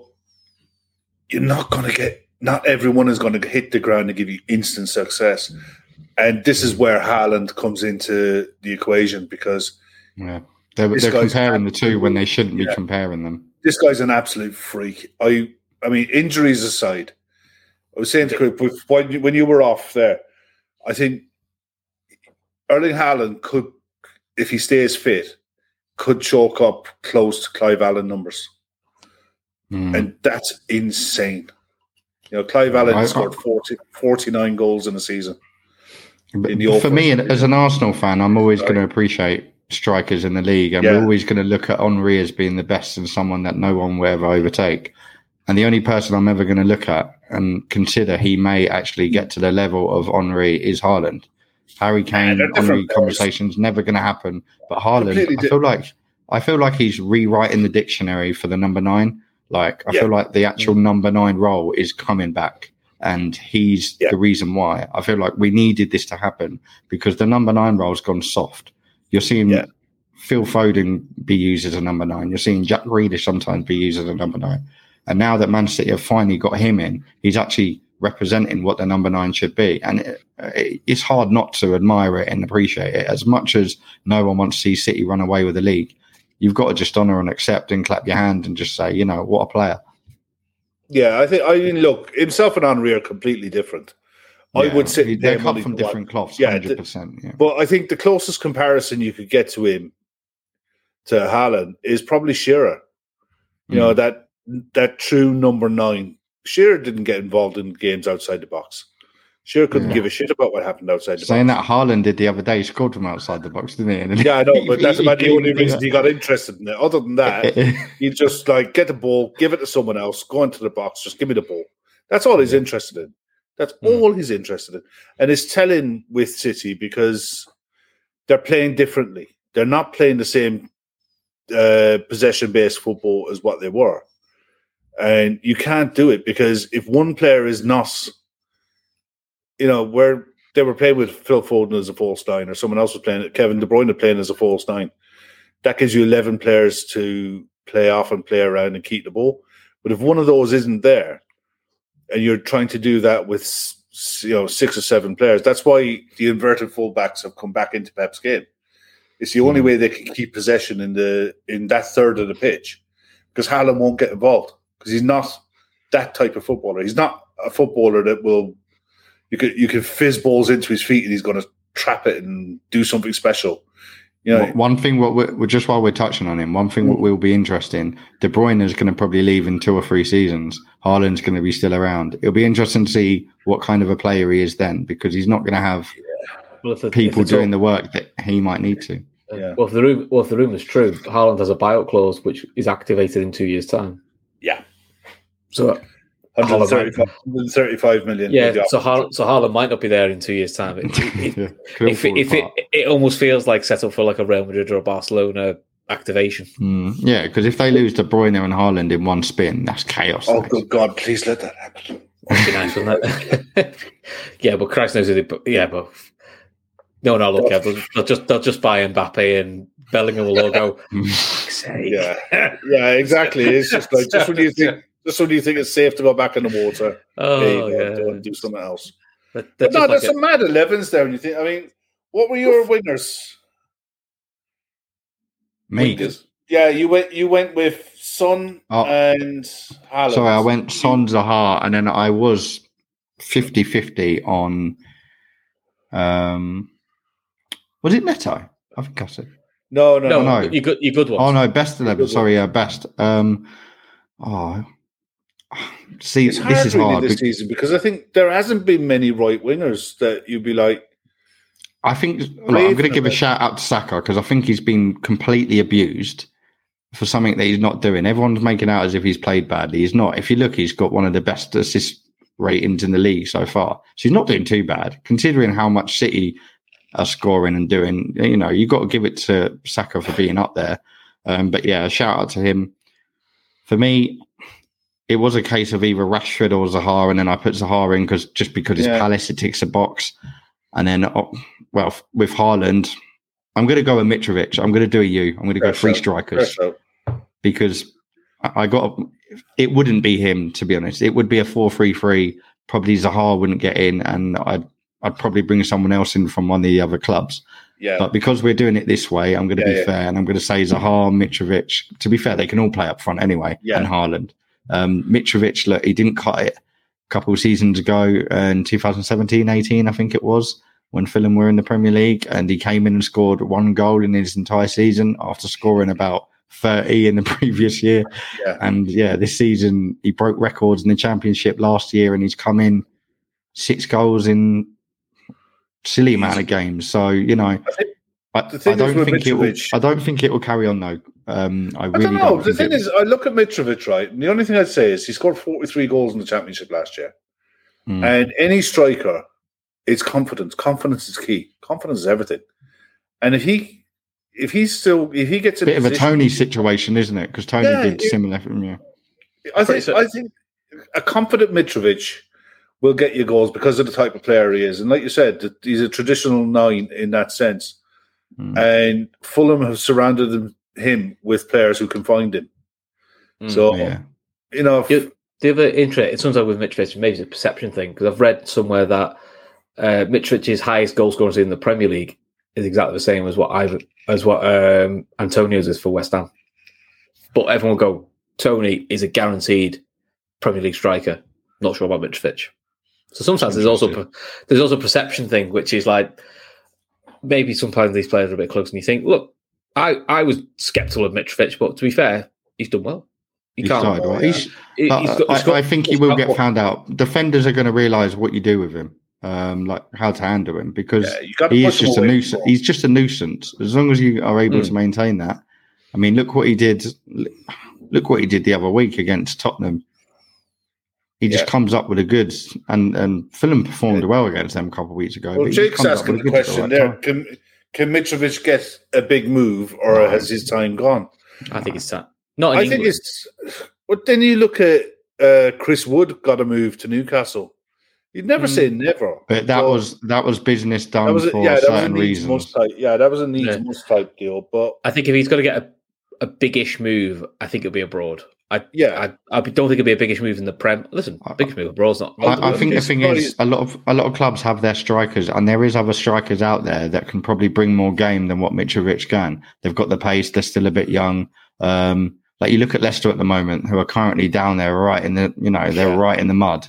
you're not going to get, not everyone is going to hit the ground and give you instant success. And this is where Haaland comes into the equation because Yeah. They're, they're comparing the two when they shouldn't be comparing them. this guy's an absolute freak. I, I mean, injuries aside, I was saying to Chris, when you- when you were off there, I think Erling Haaland could, if he stays fit, could chalk up close to Clive Allen numbers. Mm. And that's insane. You know, Clive Allen I- scored 40, 49 goals in a season. In the for me, offense. as an Arsenal fan, I'm always going to appreciate strikers in the league, and Yeah. we're always going to look at Henry as being the best and someone that no one will ever overtake. And the only person I'm ever going to look at and consider he may actually get to the level of Henry is Haaland. Harry Kane, they're Henry conversation's never going to happen. But Haaland, Completely I feel like I feel like he's rewriting the dictionary for the number nine. Like I Yeah. feel like the actual mm. number nine role is coming back, and he's Yeah. the reason why. I feel like we needed this to happen because the number nine role's gone soft. You're seeing Yeah. Phil Foden be used as a number nine. You're seeing Jack Grealish sometimes be used as a number nine. And now that Man City have finally got him in, he's actually representing what the number nine should be. And it, it, it's hard not to admire it and appreciate it. As much as no one wants to see City run away with the league, you've got to just honour and accept and clap your hand and just say, you know, what a player. Yeah, I think, I mean, look, himself and Henry are completely different. I would say they're cut from different cloths, Yeah, hundred the- percent. Yeah. But I think the closest comparison you could get to him, to Haaland, is probably Shearer. You Mm. know that that true number nine. Shearer didn't get involved in games outside the box. Shearer couldn't Yeah. give a shit about what happened outside the Saying box. that Haaland did the other day, he scored from outside the box, didn't he? And Yeah, I know, but that's about the only reason he got interested in it. Other than that, [laughs] you just like get the ball, give it to someone else, go into the box, just give me the ball. That's all he's interested in. That's Mm. all he's interested in. And it's telling with City because they're playing differently. They're not playing the same uh, possession based football as what they were. And you can't do it because if one player is not, you know, where they were playing with Phil Foden as a false nine or someone else was playing it, Kevin De Bruyne playing as a false nine, that gives you 11 players to play off and play around and keep the ball. But if one of those isn't there, and you're trying to do that with you know six or seven players, that's why the inverted fullbacks have come back into Pep's game. It's the only hmm. way they can keep possession in the in that third of the pitch, because Haaland won't get involved because he's not that type of footballer. He's not a footballer that will you could you could fizz balls into his feet and he's going to trap it and do something special. You know, One- One thing, what we're, just while we're touching on him, one thing what will be interesting: De Bruyne is going to probably leave in two or three seasons. Haaland's going to be still around. It'll be interesting to see what kind of a player he is then, because he's not going to have Well, if the- if people it's all- doing the work that he might need to. Uh, yeah. Well, if the room, well, if the room is true, Haaland has a buyout clause which is activated in two years' time. Yeah. So 135, 135 million. yeah, so option. So Haaland might not be there in two years' time. It, it, [laughs] Yeah, if it, if it, it almost feels like set up for like a Real Madrid or a Barcelona activation. Mm, yeah, because if they lose De Bruyne and Haaland in one spin, that's chaos. Oh, good God, please let that happen. That'd be nice, wouldn't it? [laughs] yeah, but Christ knows who they. But yeah, but no, no, look, yeah, they'll, they'll just they'll just buy Mbappe and Bellingham will all go. [laughs] Yeah. Yeah, exactly. It's just like just when you think just when you think it's safe to go back in the water, Oh there yeah. go and do something else. They're- But no, just there's like a- some mad elevens there. And you think, I mean, what were your winners? Me. Wingers? Yeah, you went. You went with Son Oh. and Haaland. Sorry, I went Son Zaha, and then I was 50-50 on. Um, was it Neto? I think I said. No, no, no, no. no. you good, you good one. Oh no, best eleven. Sorry, yeah, best. Um, oh, see, It's this is hard. this season because I think there hasn't been many right wingers that you'd be like, I think I'm going to give a shout out to Saka because I think he's been completely abused, for something that he's not doing. Everyone's making out as if he's played badly. He's not. If you look, he's got one of the best assist ratings in the league so far. So he's not doing too bad, considering how much City are scoring and doing. You know, you've got to give it to Saka for being up there. Um, but yeah, shout out to him. For me, it was a case of either Rashford or Zaha, and then I put Zaha in because just because it's Yeah. Palace, it ticks a box. And then, oh, well, with Haaland, I'm going to go with Mitrovic. I'm going to do a U. I'm going to go three strikers because I got it wouldn't be him to be honest. It would be a four-three-three. Probably Zaha wouldn't get in, and I'd I'd probably bring someone else in from one of the other clubs. Yeah. But because we're doing it this way, I'm going to Yeah, be yeah. fair, and I'm going to say Zaha, Mitrovic. To be fair, they can all play up front anyway, Yeah. and Haaland. Um, Mitrovic, look, he didn't cut it a couple of seasons ago in 2017, 18, I think it was, when Fulham were in the Premier League, and he came in and scored one goal in his entire season after scoring about 30 in the [laughs] previous year. Yeah. And yeah, this season he broke records in the Championship last year, and he's come in six goals in silly amount of games. So you know, I think I, I don't is with think it will. I don't think it will carry on though. Um, I I really don't know. The thing is, I look at Mitrovic, right? And the only thing I'd say is he scored 43 goals in the championship last year. Mm. And any striker, it's confidence. Confidence is key. Confidence is everything. And if he, if he's still, if he gets a bit of a Toney situation, isn't it? Because Toney Yeah, did it- similar. Yeah. I think, I think a confident Mitrovic will get you goals because of the type of player he is. And like you said, th- he's a traditional nine in that sense. Mm. And Fulham have surrounded him, him with players who can find him. Mm. So, yeah. you know, if- You- the other interest, it it's sometimes with Mitrovic, maybe it's a perception thing because I've read somewhere that uh, Mitrovic's highest goal scorers in the Premier League is exactly the same as what I as what um, Antonio's is for West Ham. But everyone will go, Tony is a guaranteed Premier League striker. Not sure about Mitrovic. So sometimes there's also there's also a perception thing, which is like maybe sometimes these players are a bit close, and you think, look, I I was skeptical of Mitrovic, but to be fair, he's done well. He He's can't. right? He's- he- but he's I- got- he's got- I think he will get found out. Defenders are going to realise what you do with him, um, like how to handle him, because yeah, you got to he is just a nuisance. He's just a nuisance. As long as you are able Mm. to maintain that. I mean, look what he did. Look what he did the other week against Tottenham. He just Yeah. comes up with the goods, and and Fulham performed well against them a couple of weeks ago. Well, but he just Jake's asking with the question there: time. Can can Mitrovic get a big move, or has his time gone? I think it's that. Not in I think it's. But then you look at uh, Chris Wood got a move to Newcastle. You'd never Mm. say never, But that Well, was that was business done that was a, for yeah, that was a certain reasons. must type. Yeah, that was a needs Yeah. must type deal. But I think if he's got to get a, a biggish move, I think it'll be abroad. I yeah, I, I don't think it'll be a biggish move in the Prem. Listen, biggest move abroad's not. I, I think the thing not- is, a lot of a lot of clubs have their strikers, and there is other strikers out there that can probably bring more game than what Mitrovic can. They've got the pace; they're still a bit young. Um, like you look at Leicester at the moment, who are currently down there, right in the you know they're Yeah. right in the mud.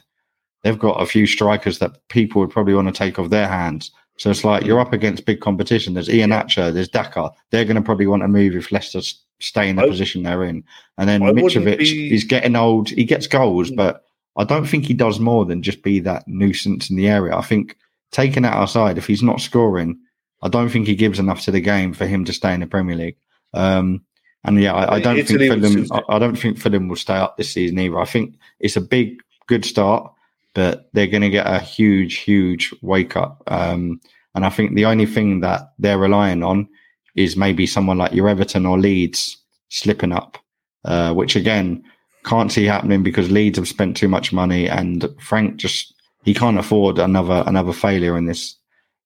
They've got a few strikers that people would probably want to take off their hands. So it's like you're up against big competition. There's Iheanacho, there's Daka. They're going to probably want to move if Leicester stay in the I- position they're in. And then I Mitrovic, be- he's getting old. He gets goals, Mm. but I don't think he does more than just be that nuisance in the area. I think taking that outside, if he's not scoring, I don't think he gives enough to the game for him to stay in the Premier League. Um, and yeah, I, I don't Italy think Fulham. I don't think Fulham will stay up this season either. I think it's a big, good start, but they're going to get a huge, huge wake up. Um, and I think the only thing that they're relying on is maybe someone like your Everton or Leeds slipping up, uh, which again can't see happening because Leeds have spent too much money and Frank just he can't afford another another failure in this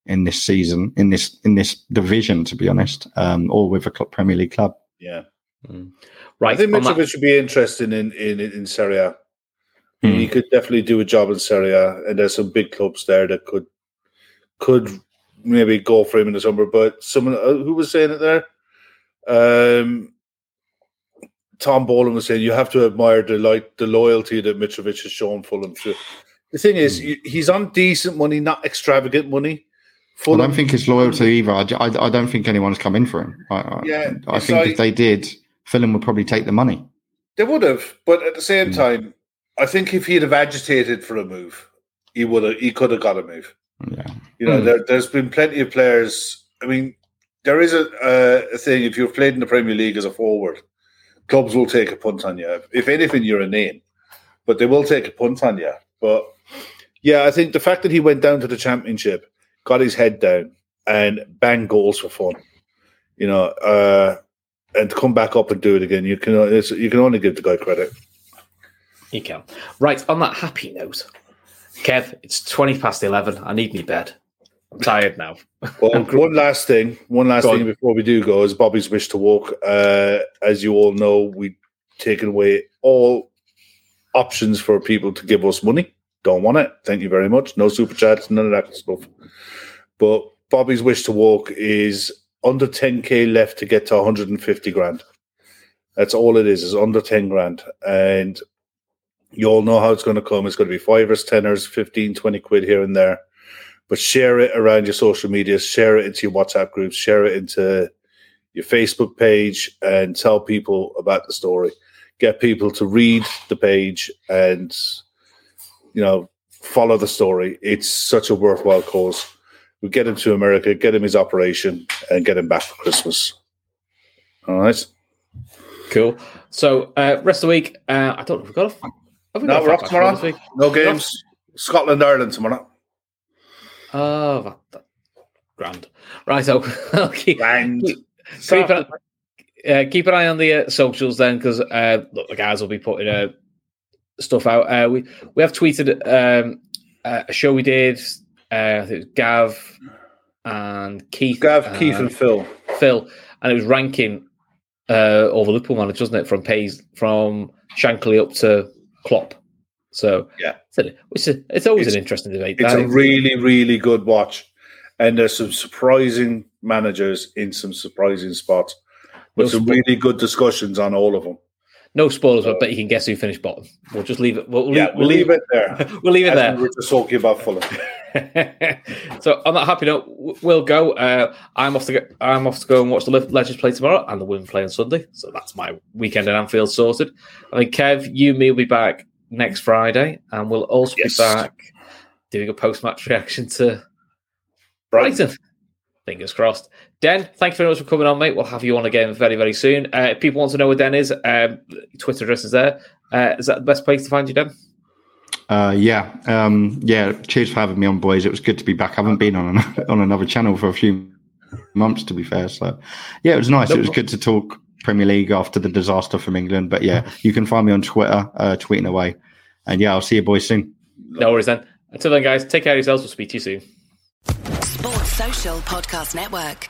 in this season in this in this division to be honest, um, or with a club, Premier League club. yeah. Mm. Right. I think on that- Mitrovic should be interested in in in Serie A. Hmm. He could definitely do a job in Serie A, and there's some big clubs there that could could maybe go for him in the summer. But someone uh, who was saying it there, um, Tom Boland was saying you have to admire the like the loyalty that Mitrovic has shown Fulham. To the thing is, you- he's on decent money, not extravagant money. I Fulham, don't think it's loyalty either. I, I, I don't think anyone's come in for him. I, I, Yeah, I it's think like- if they did, Fulham would probably take the money. They would have, but at the same Hmm. time, I think if he'd have agitated for a move, he would have. He could have got a move. Yeah, You know, Hmm. there, there's been plenty of players. I mean, there is a, a, a thing. If you've played in the Premier League as a forward, clubs will take a punt on you. If anything, you're a name, but they will take a punt on you. But yeah, I think the fact that he went down to the championship, got his head down, and bang goals for fun, you know, uh, and to come back up and do it again, you can you can only give the guy credit. You can. Right on that happy note, Kev, it's twenty past eleven. I need me bed. I'm tired now. [laughs] Well, one last thing, one last thing before we do go is Bobby's wish to walk. Uh, as you all know, we've taken away all options for people to give us money. Don't want it. Thank you very much. No super chats, none of that stuff. But Bobby's wish to walk is under 10k left to get to 150 grand. That's all it is, is under 10 grand. And you all know how it's going to come. It's going to be fivers, tenors, 15, 20 quid here and there. But share it around your social media, share it into your WhatsApp groups, share it into your Facebook page, and tell people about the story. Get people to read the page and, you know, follow the story. It's such a worthwhile cause. We get him to America, get him his operation, and get him back for Christmas. All right. Cool. So, uh, rest of the week, uh, I don't know if we've got a. Have we no, got we're off tomorrow. this week? No games. Scotland, Ireland tomorrow. Oh, that, that, grand. Right. So, [laughs] I'll keep, Grand. keep, keep, an, uh, keep an eye on the uh, socials then, because uh, look, the guys will be putting uh, stuff out. Uh, we we have tweeted um, uh, a show we did. Uh, I think it was Gav and Keith. Gav, Keith, and Phil. Phil, and it was ranking uh, the Liverpool managers, wasn't it? From Pays, from Shankly up to Klopp. So Yeah. it's a, it's always It's- an interesting debate. It's that a is. really, really good watch. And there's some surprising managers in some surprising spots. But No some really good discussions on all of them. No spoilers, but I you can guess who finished bottom. We'll just leave it. We'll, we'll yeah, leave, we'll leave it there. [laughs] We'll leave it there. we were just talking about Fulham. [laughs] so on that happy note, we'll go. Uh, I'm off to go. I'm off to go and watch the Legends play tomorrow, and the women play on Sunday. So that's my weekend in Anfield sorted. I think Kev, you, me will be back next Friday, and we'll also Yes. be back doing a post-match reaction to Brighton. Fingers crossed. Den, thank you very much for coming on, mate. We'll have you on again very, very soon. Uh, if people want to know where Den is, um, Twitter address is there. Uh, is that the best place to find you, Den? Uh, yeah, um, yeah. Cheers for having me on, boys. It was good to be back. I haven't been on an, [laughs] on another channel for a few months, to be fair. So, yeah, it was nice. No it was good to talk Premier League after the disaster from England. But yeah, [laughs] you can find me on Twitter, uh, tweeting away. And yeah, I'll see you boys soon. No worries, then. Until then, guys, take care of yourselves. We'll speak to you soon. Sports Social Podcast Network.